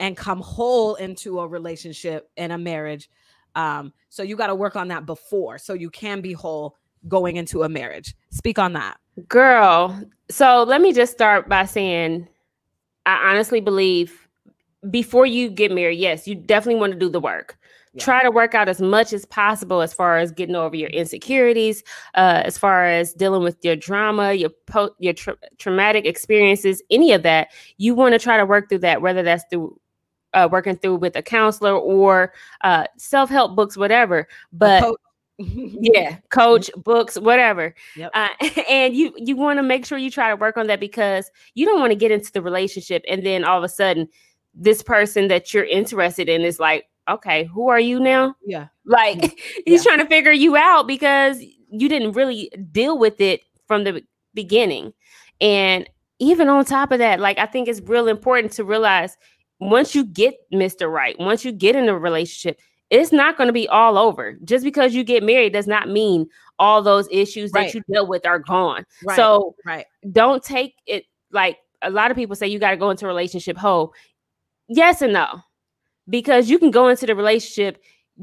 and come whole into a relationship and a marriage? Um, so, you got to work on that before so you can be whole going into a marriage. Speak on that. Girl, so let me just start by saying I honestly believe before you get married, yes, you definitely want to do the work. Yeah. Try to work out as much as possible as far as getting over your insecurities, uh, as far as dealing with your drama, your po- your tra- traumatic experiences, any of that. You want to try to work through that, whether that's through uh, working through with a counselor or uh, self help books, whatever. But yeah coach books whatever yep. uh, and you you want to make sure you try to work on that because you don't want to get into the relationship and then all of a sudden this person that you're interested in is like okay who are you now yeah like yeah. he's yeah. trying to figure you out because you didn't really deal with it from the beginning and even on top of that like i think it's real important to realize once you get mr right once you get in a relationship it's not going to be all over. Just because you get married does not mean all those issues right. that you deal with are gone. Right. So right. don't take it like a lot of people say you got to go into a relationship whole. Yes and no. Because you can go into the relationship,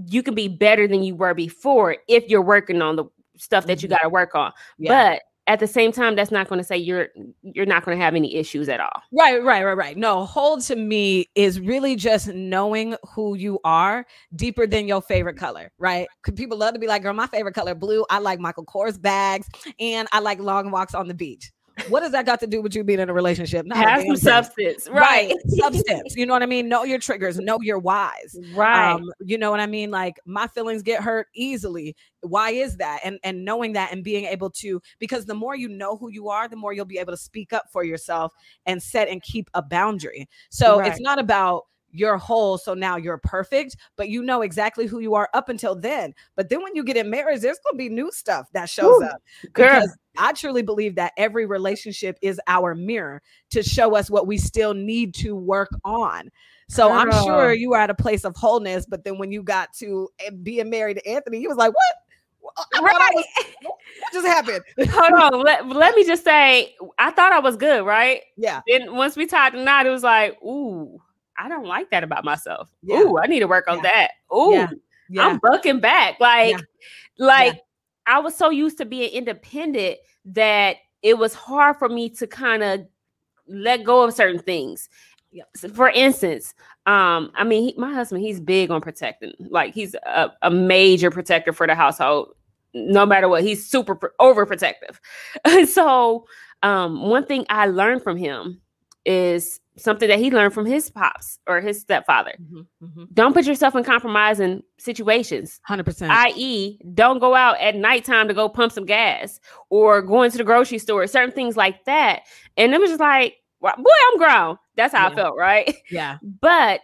you can be better than you were before if you're working on the stuff that you mm-hmm. got to work on. Yeah. But at the same time that's not going to say you're you're not going to have any issues at all. Right right right right. No hold to me is really just knowing who you are deeper than your favorite color right? People love to be like girl my favorite color blue. I like michael kors bags and i like long walks on the beach what does that got to do with you being in a relationship? Not Have some substance, right? right. substance. You know what I mean? Know your triggers, know your whys. Right. Um, you know what I mean? Like my feelings get hurt easily. Why is that? And and knowing that and being able to, because the more you know who you are, the more you'll be able to speak up for yourself and set and keep a boundary. So right. it's not about you're whole so now you're perfect but you know exactly who you are up until then but then when you get in marriage there's going to be new stuff that shows Ooh, up because i truly believe that every relationship is our mirror to show us what we still need to work on so girl. i'm sure you are at a place of wholeness but then when you got to eh, being married to anthony he was like what right. Was, what just happened? Hold on. Let, let me just say, I thought I was good, right? Yeah. Then once we tied the knot, it was like, ooh, I don't like that about myself. Yeah. Ooh, I need to work on yeah. that. Ooh, yeah. yeah. I'm bucking back. Like, like I was so used to being independent that it was hard for me to kind of let go of certain things. So for instance, um, I mean, he, my husband, he's big on protecting. Like, he's a, a major protector for the household. No matter what, he's super pr- overprotective. so, um, one thing I learned from him is something that he learned from his pops or his stepfather. Mm-hmm, mm-hmm. Don't put yourself in compromising situations. 100%. I.e., don't go out at nighttime to go pump some gas or go into the grocery store, certain things like that. And it was just like, boy, I'm grown. That's how yeah. I felt, right? Yeah. But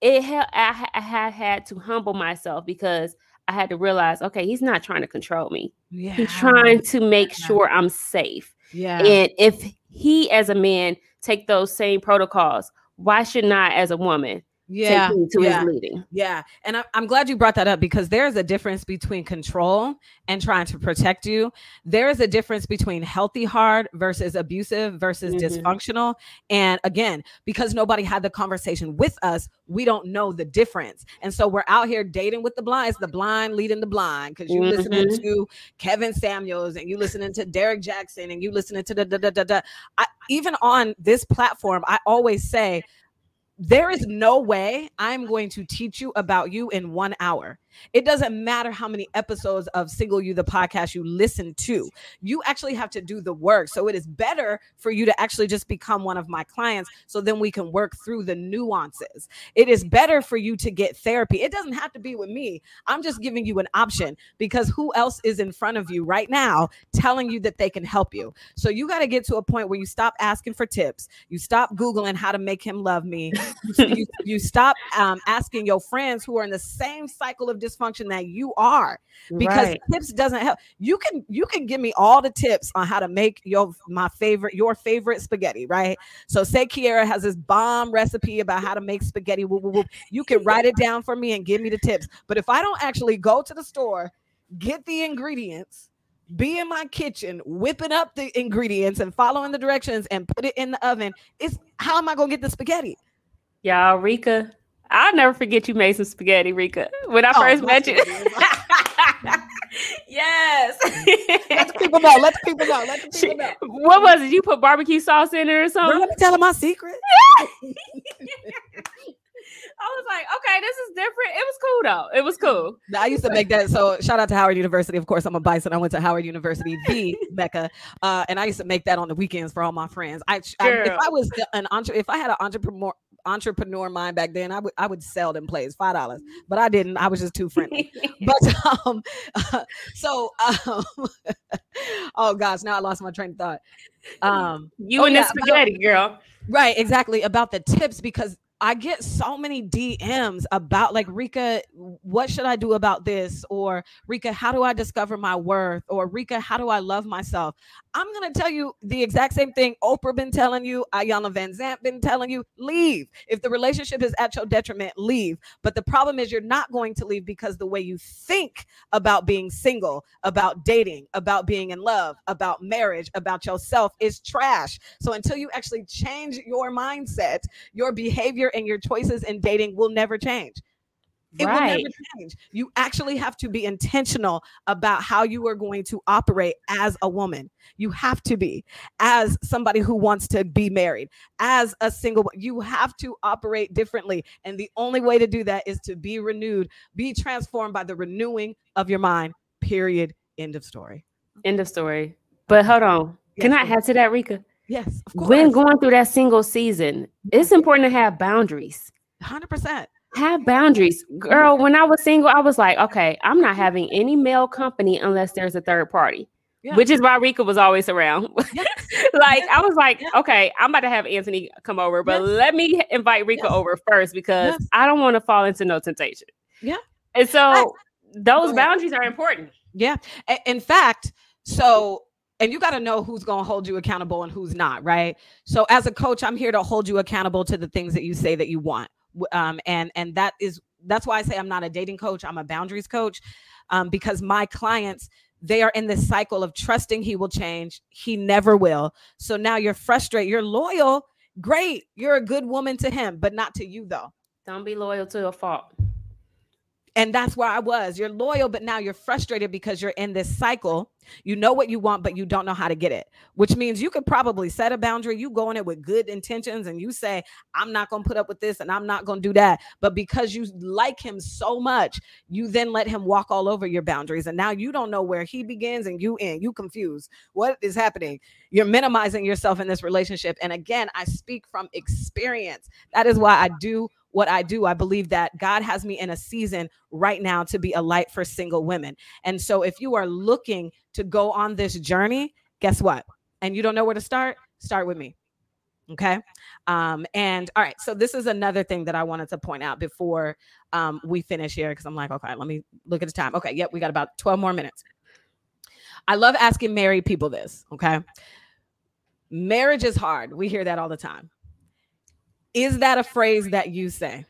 it ha- I, I had had to humble myself because I had to realize, okay, he's not trying to control me. Yeah. He's trying to make sure I'm safe. Yeah. And if he, as a man, take those same protocols. Why should not, as a woman, yeah, to yeah, his leading. Yeah. And I, am glad you brought that up because there's a difference between control and trying to protect you. There is a difference between healthy hard versus abusive versus mm-hmm. dysfunctional. And again, because nobody had the conversation with us, we don't know the difference. And so we're out here dating with the blinds, the blind leading the blind, because you're mm-hmm. listening to Kevin Samuels and you're listening to Derrick Jackson and you listening to the da da da da. I, even on this platform, I always say there is no way I'm going to teach you about you in one hour. It doesn't matter how many episodes of Single You, the podcast, you listen to. You actually have to do the work. So it is better for you to actually just become one of my clients so then we can work through the nuances. It is better for you to get therapy. It doesn't have to be with me. I'm just giving you an option because who else is in front of you right now telling you that they can help you? So you got to get to a point where you stop asking for tips. You stop Googling how to make him love me. you, you, stop um, asking your friends who are in the same cycle of dysfunction that you are because right. tips doesn't help. You can you can give me all the tips on how to make your my favorite your favorite spaghetti right? So say kiera has this bomb recipe about how to make spaghetti you can write it down for me and give me the tips. But if i don't actually go to the store get the ingredients be in my kitchen whipping up the ingredients and following the directions and put it in the oven it's how am i going to get the spaghetti? Y'all rika I'll never forget you made some spaghetti, Rika, when I oh, first met you. yes. let the people know. Let the people know. Let the people know. What was it? You put barbecue sauce in it or something? let me tell them my secret. I was like, okay, this is different. It was cool though. It was cool. I used to make that. So shout out to Howard University. Of course, I'm a bison. I went to Howard University, the Mecca, uh, and I used to make that on the weekends for all my friends. I, I if I was an entre, if I had an entrepreneur entrepreneur mind back then, I would I would sell them plays five dollars, but I didn't. I was just too friendly. but um, uh, so um, oh gosh, now I lost my train of thought. Um, you oh, and yeah, the spaghetti girl. Right, exactly about the tips because I get so many DMs about like Rika, what should I do about this? Or Rika, how do I discover my worth? Or Rika, how do I love myself? I'm gonna tell you the exact same thing Oprah been telling you, Iyanla Vanzant been telling you, leave. If the relationship is at your detriment, leave. But the problem is you're not going to leave because the way you think about being single, about dating, about being in love, about marriage, about yourself is trash. So until you actually change your mindset, your behavior and your choices in dating will never change. It right. will never change. You actually have to be intentional about how you are going to operate as a woman. You have to be as somebody who wants to be married, as a single. You have to operate differently. And the only way to do that is to be renewed, be transformed by the renewing of your mind. Period. End of story. End of story. But hold on. Can I add to that, Rika? Yes, of course. When going through that single season, it's important to have boundaries. 100%. Have boundaries. Girl, when I was single, I was like, okay, I'm not having any male company unless there's a third party. Yeah. Which is why Rika was always around. Yes. like Yes. I was like, Yes. okay, I'm about to have Anthony come over, but let me invite Rika over first because. I don't want to fall into no temptation. Yeah. And so Right. those boundaries are important. Yeah. In fact, so and you got to know who's going to hold you accountable and who's not, right? So as a coach, I'm here to hold you accountable to the things that you say that you want. Um and and that is that's why I say I'm not a dating coach, I'm a boundaries coach. Um because my clients they are in this cycle of trusting he will change. He never will. So now you're frustrated, you're loyal, great. You're a good woman to him, but not to you though. Don't be loyal to a fault. And that's where I was. You're loyal, but now you're frustrated because you're in this cycle. You know what you want, but you don't know how to get it, which means you could probably set a boundary. You go in it with good intentions and you say, I'm not going to put up with this and I'm not going to do that. But because you like him so much, you then let him walk all over your boundaries. And now you don't know where he begins and you end. You confused. What is happening? You're minimizing yourself in this relationship. And again, I speak from experience. That is why I do what I do. I believe that God has me in a season right now to be a light for single women. And so if you are looking to go on this journey, guess what? And you don't know where to start, start with me. Okay. Um, and all right, so this is another thing that I wanted to point out before um, we finish here because I'm like, okay, let me look at the time. Okay, yep, we got about 12 more minutes. I love asking married people this. Okay. Marriage is hard. We hear that all the time. Is that a phrase that you say?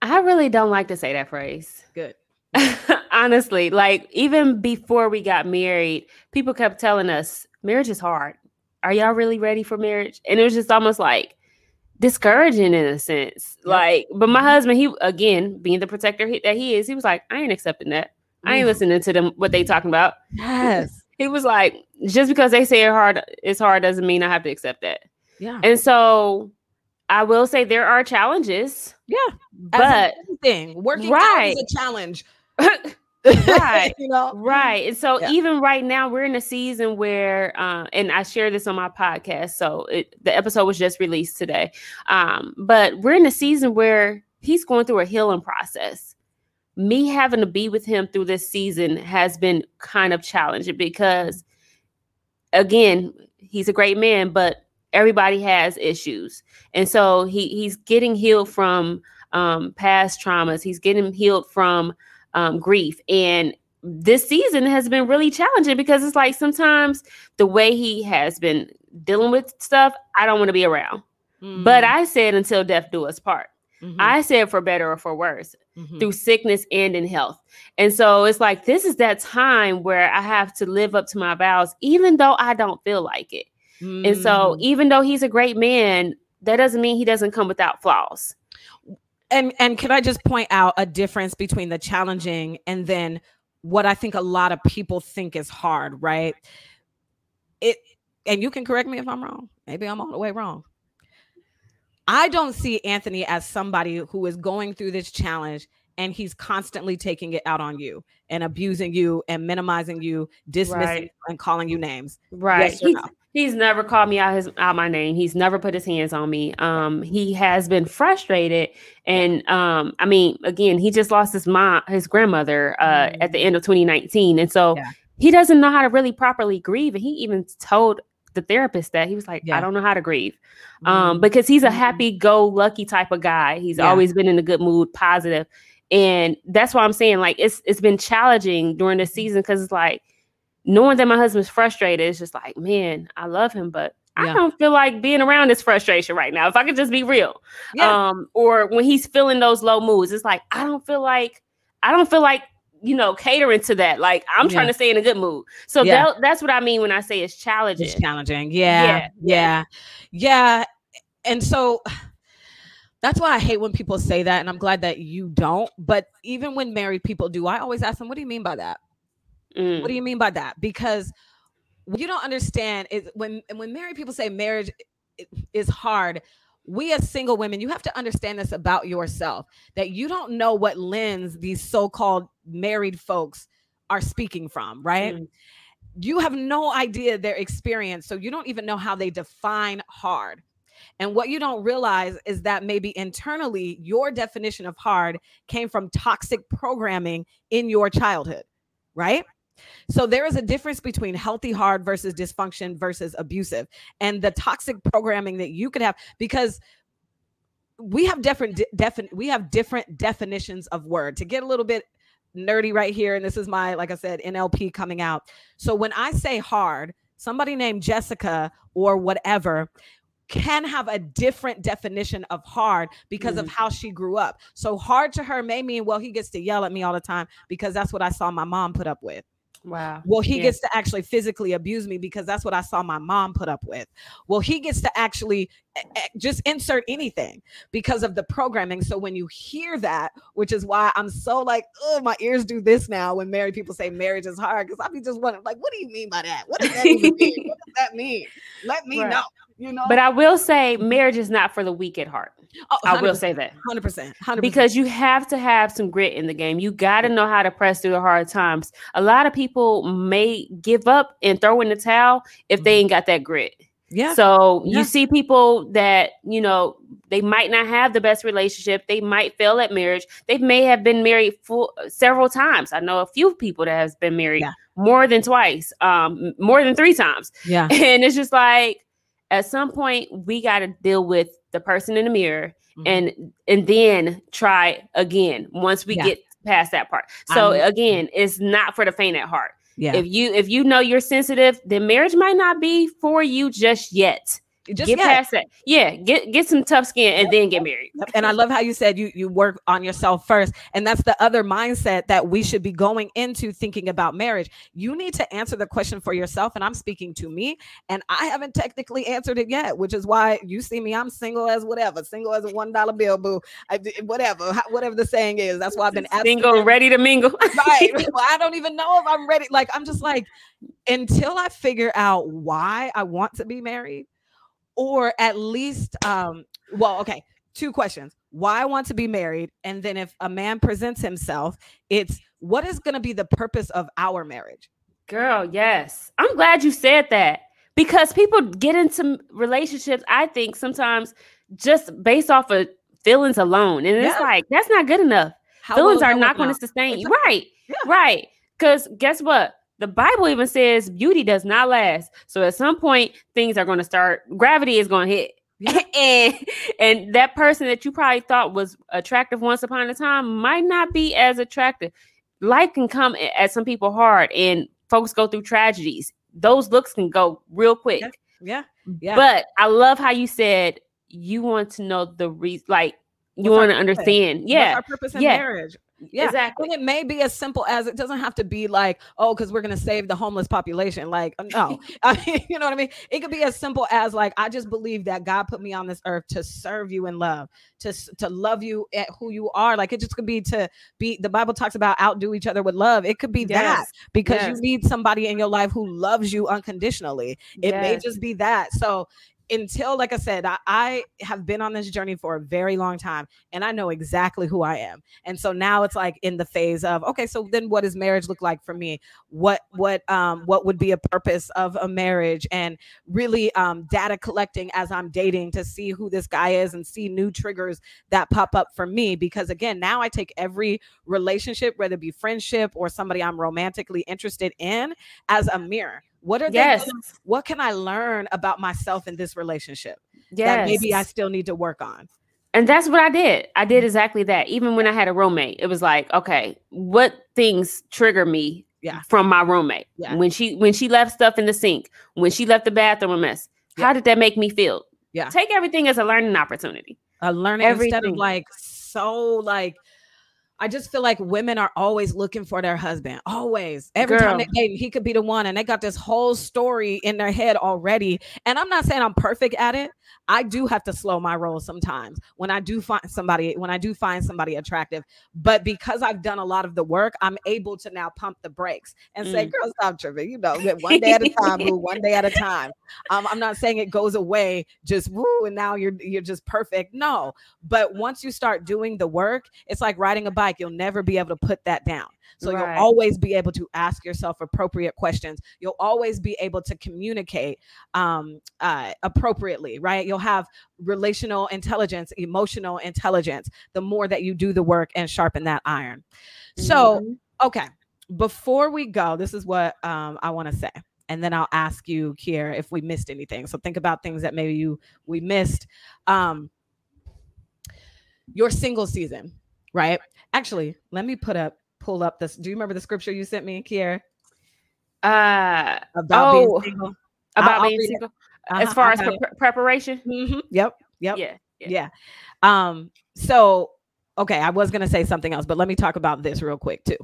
I really don't like to say that phrase. Good. Honestly, like even before we got married, people kept telling us marriage is hard. Are y'all really ready for marriage? And it was just almost like discouraging in a sense. Yep. Like, but my Mhm. husband, he again being the protector that he is, he was like, I ain't accepting that. I ain't Mm. listening to them what they talking about. Yes. He was like, just because they say it hard, it's hard doesn't mean I have to accept that. Yeah. And so I will say there are challenges, Yeah. but thing working Right. out is a challenge. Right. you know. Right. And so Yeah. even right now, we're in a season where, uh, and I share this on my podcast. So it, the episode was just released today. Um, but we're in a season where he's going through a healing process. Me having to be with him through this season has been kind of challenging because, again, he's a great man, but everybody has issues. And so he he's getting healed from um, past traumas. He's getting healed from um, grief. And this season has been really challenging because it's like sometimes the way he has been dealing with stuff, I don't want to be around. But I said until death do us part. Mhm, I said for better or for worse, mhm. through sickness and in health. And so it's like this is that time where I have to live up to my vows, even though I don't feel like it. And so Mhm. even though he's a great man, that doesn't mean he doesn't come without flaws. and and can I just point out a difference between the challenging and then what I think a lot of people think is hard, right? It and you can correct me if I'm wrong. Maybe I'm all the way wrong. I don't see Anthony as somebody who is going through this challenge and he's constantly taking it out on you and abusing you and minimizing you, dismissing Right. you and calling you names. Right. Yes or he's, no? He's never called me out his out my name. He's never put his hands on me. Um, he has been frustrated, and um, I mean, again, he just lost his mom, his grandmother, uh, at the end of 2019, and so Yeah. he doesn't know how to really properly grieve. And he even told the therapist that he was like, Yeah. I don't know how to grieve, um, Mm. because he's a Mhm. happy-go-lucky type of guy. He's Yeah. always been in a good mood, positive, and that's why I'm saying like it's it's been challenging during the Mm-hmm. season because it's like knowing that my husband's frustrated, it's just like, man, I love him, but Yeah. I don't feel like being around this frustration right now. If I could just be real. Yeah. Um, or when he's feeling those low moods, it's like, I don't feel like, I don't feel like, you know, catering to that. Like I'm trying to stay in a good mood. So Yeah. that, that's what I mean when I say it's challenging. It's challenging. Yeah, Yeah, yeah. Yeah. And so that's why I hate when people say that. And I'm glad that you don't. But even when married people do, I always ask them, what do you mean by that? Mm. What do you mean by that? Because what you don't understand is when when married people say marriage is hard, we as single women, you have to understand this about yourself that you don't know what lens these so-called married folks are speaking from, right? Mm. you have no idea their experience. So you don't even know how they define hard. And what you don't realize is that maybe internally, your definition of hard came from toxic programming in your childhood, right? So there is a difference between healthy hard versus dysfunction versus abusive. And the toxic programming that you could have, because we have different defin- we have different definitions of word to get a little bit nerdy right here and this is my like i said nlp coming out so when i say hard somebody named jessica or whatever can have a different definition of hard because mm. of how she grew up so hard to her may mean well he gets to yell at me all the time because that's what i saw my mom put up with Wow. Well, he yeah. gets to actually physically abuse me because that's what I saw my mom put up with. Well, he gets to actually eh, eh, just insert anything because of the programming. So when you hear that, which is why I'm so like, oh, my ears do this now when married people say marriage is hard because I'll be just wondering, like, what do you mean by that? What does that mean? What does that mean? Let me right. know. You know. But I will say, marriage is not for the weak at heart. Oh, I will say that 100%, 100%. Because you have to have some grit in the game. You got to know how to press through the hard times. A lot of people may give up and throw in the towel if they mm-hmm. ain't got that grit. Yeah. So yeah. you see people that, you know, they might not have the best relationship. They might fail at marriage. They may have been married for several times. I know a few people that has been married yeah. more than twice, um, more than three times. Yeah. And it's just like at some point we got to deal with the person in the mirror mm-hmm. and and then try again once we yeah. get past that part. So I'm, again, it's not for the faint at heart. Yeah. If you if you know you're sensitive, then marriage might not be for you just yet. Just get yet. past that. Yeah, get get some tough skin and then get married. And I love how you said you you work on yourself first. And that's the other mindset that we should be going into thinking about marriage. You need to answer the question for yourself. And I'm speaking to me, and I haven't technically answered it yet, which is why you see me. I'm single as whatever, single as a one dollar bill, boo. I, whatever, whatever the saying is. That's why I've been single, ready to mingle. right. Well, I don't even know if I'm ready. Like I'm just like until I figure out why I want to be married or at least um well okay two questions. Why i want to be married and then if a man presents himself it's what is going to be the purpose of our marriage? Girl yes. I'm glad you said that because people get into relationships i think sometimes just based off of feelings alone and it's like that's not good enough. How feelings are not going to sustain you. Right yeah. right because guess what the Bible even says beauty does not last. So at some point, things are going to start, gravity is going to hit. And and that person that you probably thought was attractive once upon a time might not be as attractive. Life can come at some people hard, and folks go through tragedies. Those looks can go real quick. Yeah, yeah. yeah. But I love how you said you want to know the reason, like you want to understand. Yeah, What's our purpose in yeah. marriage. Yeah, exactly. And it may be as simple as it doesn't have to be like, oh, because we're gonna save the homeless population. Like, uh, no, I mean, you know what I mean. It could be as simple as like, I just believe that God put me on this earth to serve you in love, to to love you at who you are. Like, it just could be to be. The Bible talks about outdo each other with love. It could be yes. that because yes. you need somebody in your life who loves you unconditionally. It yes. may just be that. So until like i said I, I, have been on this journey for a very long time and i know exactly who i am. And so now it's like in the phase of okay so then what does marriage look like for me? What what um what would be a purpose of a marriage? And really um data collecting as i'm dating to see who this guy is and see new triggers that pop up for me because again now i take every relationship whether it be friendship or somebody i'm romantically interested in as a mirror what are yes. they? What can I learn about myself in this relationship yes. that maybe I still need to work on? And that's what I did. I did exactly that. Even when I had a roommate, it was like, okay, what things trigger me yeah. from my roommate? Yeah. When she when she left stuff in the sink, when she left the bathroom a mess, yeah. how did that make me feel? Yeah. Take everything as a learning opportunity. A learning everything. instead of like so like I just feel like women are always looking for their husband. Always. Every Girl. time they date, he could be the one. And they got this whole story in their head already. And I'm not saying I'm perfect at it. I do have to slow my roll sometimes when I do find somebody, when I do find somebody attractive. But because I've done a lot of the work, I'm able to now pump the brakes and mm. say, girl, stop tripping. You know, one day at a time, boo, one day at a time. Um, I'm not saying it goes away just woo, and now you're you're just perfect. No. But once you start doing the work, it's like riding a bike like, you'll never be able to put that down. So Right. you'll always be able to ask yourself appropriate questions. You'll always be able to communicate um, uh, appropriately, right? You'll have relational intelligence, emotional intelligence, the more that you do the work and sharpen that iron. So, Mhm. okay, before we go, this is what um, I want to say. And then I'll ask you, Kier, if we missed anything. So think about things that maybe you we missed. Um, your single season, right? Actually, let me put up, pull up this. Do you remember the scripture you sent me, Kier, uh about Oh, being single? about I'll being single Uh-huh, as far as pre- preparation. Mhm. Yep. Yep. Yeah. Yeah. yeah. Um, so okay, I was gonna say something else, but let me talk about this real quick too.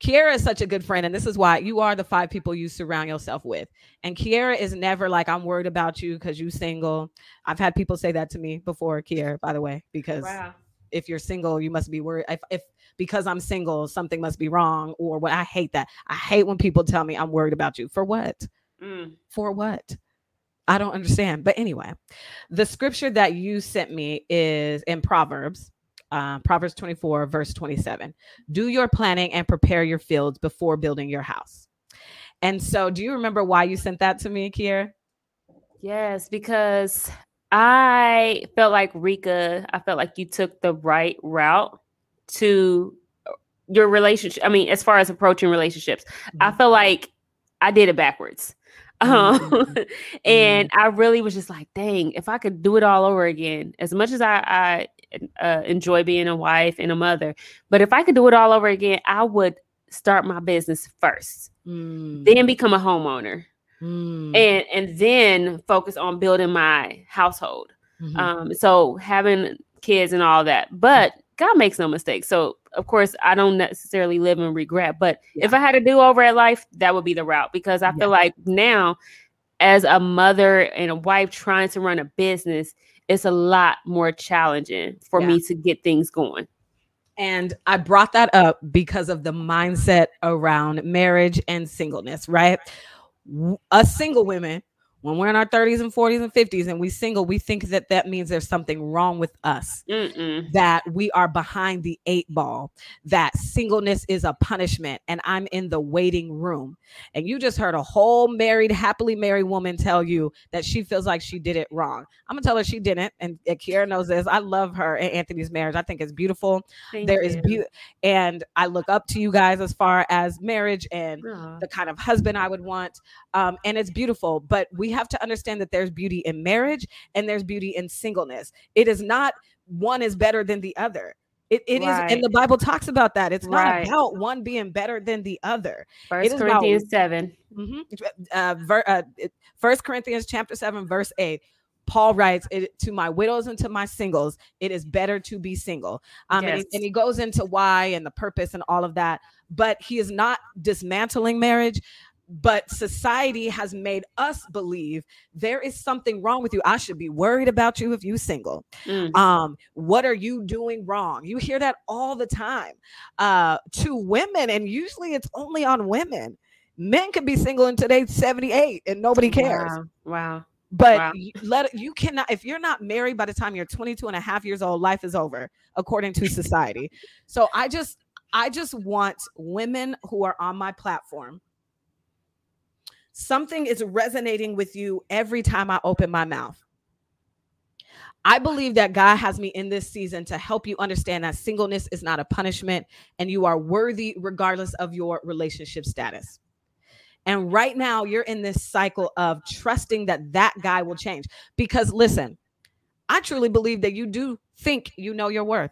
Kiera is such a good friend, and this is why you are the five people you surround yourself with. And Kiera is never like, I'm worried about you because you're single. I've had people say that to me before, Kiera, by the way, because if you're single, you must be worried. If, if because I'm single, something must be wrong, or what I hate that. I hate when people tell me I'm worried about you. For what? Mm. For what? I don't understand. But anyway, the scripture that you sent me is in Proverbs, uh, Proverbs 24, verse 27. Do your planning and prepare your fields before building your house. And so, do you remember why you sent that to me, Kier? Yes, because I felt like Reka, I felt like you took the right route to your relationship. I mean, as far as approaching relationships, I Mhm. feel like I did it backwards. Um, Mhm. and I really was just like, dang, if I could do it all over again, as much as I, I uh, enjoy being a wife and a mother, but if I could do it all over again, I would start my business first, Mm, then become a homeowner mm, and and then focus on building my household mhm. um so having kids and all that but god makes no mistakes so of course i don't necessarily live in regret but if i had to do over at life that would be the route because i feel like now as a mother and a wife trying to run a business it's a lot more challenging for Yeah. me to get things going And I brought that up because of the mindset around marriage and singleness, right? Us single women, when we're in our 30s and 40s and 50s and we single, we think that that means there's something wrong with us, Mm-mm. that we are behind the eight ball, that singleness is a punishment, and I'm in the waiting room. And you just heard a whole married, happily married woman tell you that she feels like she did it wrong. I'm gonna tell her she didn't, and, and Kiara knows this. I love her and Anthony's marriage. I think it's beautiful Thank there is you. beauty and i look up to you guys as far as marriage and Aw. the kind of husband i would want um, and it's beautiful but we have to understand that there's beauty in marriage and there's beauty in singleness it is not one is better than the other it, it is, Right. and the bible talks about that it's not Right. about one being better than the other First is about- Corinthians 7 Mhm. uh, ver- uh, First Corinthians chapter seven, verse eight. Paul writes it to my widows and to my singles. It is better to be single. Um, and, he, and he goes into why and the purpose and all of that. But he is not dismantling marriage. But society has made us believe there is something wrong with you. I should be worried about you if you single Mm. um what are you doing wrong you hear that all the time uh to women and usually it's only on women men can be single in today's 78 and nobody cares wow, wow. but Wow. you, let you cannot if you're not married by the time you're 22 and a half years old life is over according to society so i just i just want women who are on my platform something is resonating with you every time i open my mouth I believe that God has me in this season to help you understand that singleness is not a punishment and you are worthy regardless of your relationship status. And right now, you're in this cycle of trusting that that guy will change. Because listen, I truly believe that you do think you know your worth.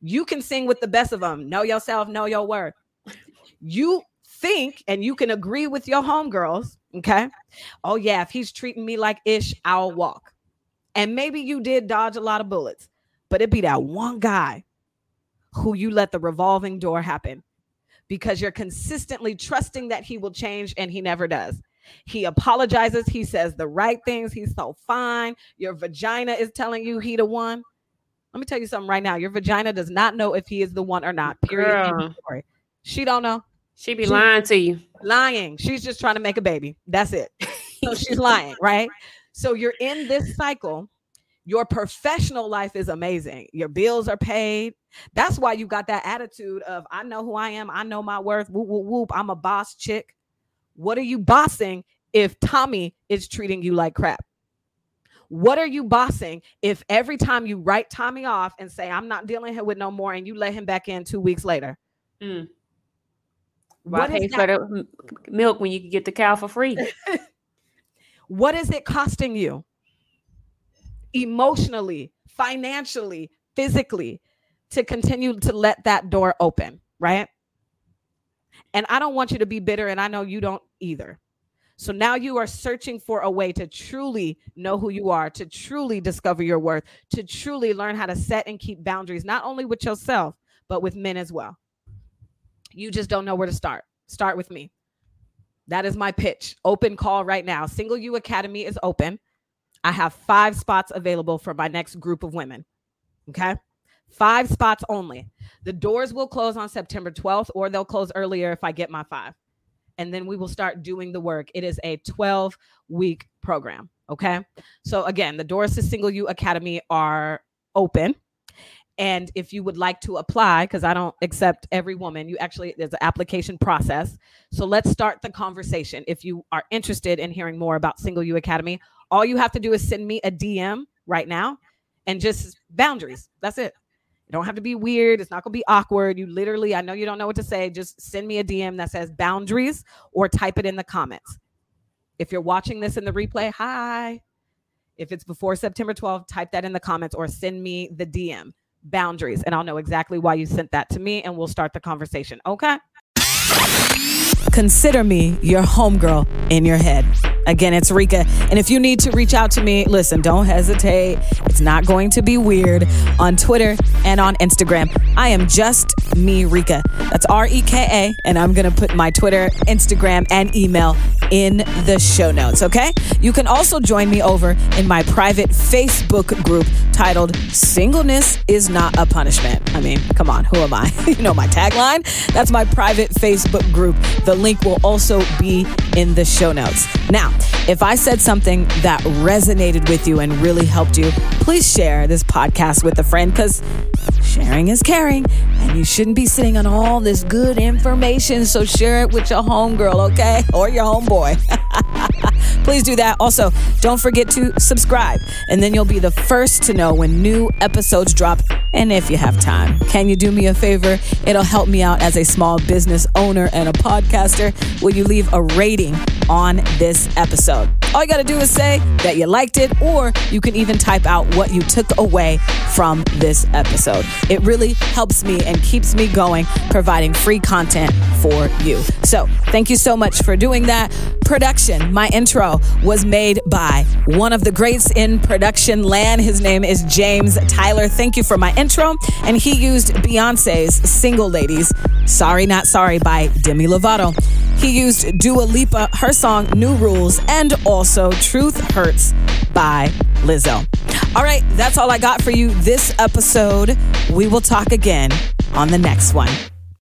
You can sing with the best of them, know yourself, know your worth. You think and you can agree with your homegirls, okay? Oh, yeah, if he's treating me like ish, I'll walk. And maybe you did dodge a lot of bullets, but it be that one guy who you let the revolving door happen because you're consistently trusting that he will change and he never does. He apologizes, he says the right things, he's so fine. Your vagina is telling you he the one. Let me tell you something right now. Your vagina does not know if he is the one or not. Period. She don't know. She be She- lying to you. Lying. She's just trying to make a baby. That's it. So she's lying, right? So you're in this cycle. Your professional life is amazing. Your bills are paid. That's why you got that attitude of I know who I am, I know my worth. Whoop whoop whoop. I'm a boss chick. What are you bossing if Tommy is treating you like crap? What are you bossing if every time you write Tommy off and say, I'm not dealing with no more, and you let him back in two weeks later? Mm. Why what pay for the milk when you can get the cow for free? what is it costing you? Emotionally, financially, physically, to continue to let that door open, right? And I don't want you to be bitter, and I know you don't either. So now you are searching for a way to truly know who you are, to truly discover your worth, to truly learn how to set and keep boundaries, not only with yourself, but with men as well. You just don't know where to start. Start with me. That is my pitch. Open call right now. Single U Academy is open. I have five spots available for my next group of women. Okay. Five spots only. The doors will close on September 12th, or they'll close earlier if I get my five and then we will start doing the work. It is a 12 week program. Okay. So, again, the doors to Single U Academy are open. And if you would like to apply, because I don't accept every woman, you actually, there's an application process. So let's start the conversation. If you are interested in hearing more about Single U Academy, all you have to do is send me a DM right now and just boundaries. That's it. You don't have to be weird. It's not going to be awkward. You literally, I know you don't know what to say. Just send me a DM that says boundaries or type it in the comments. If you're watching this in the replay, hi. If it's before September 12th, type that in the comments or send me the DM boundaries and I'll know exactly why you sent that to me and we'll start the conversation. Okay. Consider me your homegirl in your head. Again, it's Reka. And if you need to reach out to me, listen, don't hesitate. It's not going to be weird on Twitter and on Instagram. I am just me, Reka. That's R E K A. And I'm going to put my Twitter, Instagram, and email in the show notes, okay? You can also join me over in my private Facebook group titled Singleness is Not a Punishment. I mean, come on, who am I? you know my tagline? That's my private Facebook group. The link will also be in the show notes. Now, if I said something that resonated with you and really helped you, please share this podcast with a friend because sharing is caring and you shouldn't be sitting on all this good information. So share it with your homegirl, okay? Or your homeboy. Please do that. Also, don't forget to subscribe, and then you'll be the first to know when new episodes drop. And if you have time, can you do me a favor? It'll help me out as a small business owner and a podcaster. Will you leave a rating on this episode? All you got to do is say that you liked it, or you can even type out what you took away from this episode. It really helps me and keeps me going, providing free content for you. So, thank you so much for doing that. Production, my intro was made by one of the greats in production land. His name is James Tyler. Thank you for my intro. And he used Beyonce's Single Ladies, Sorry Not Sorry by Demi Lovato. He used Dua Lipa, her song New Rules, and also Truth Hurts by Lizzo. All right, that's all I got for you this episode. We will talk again on the next one.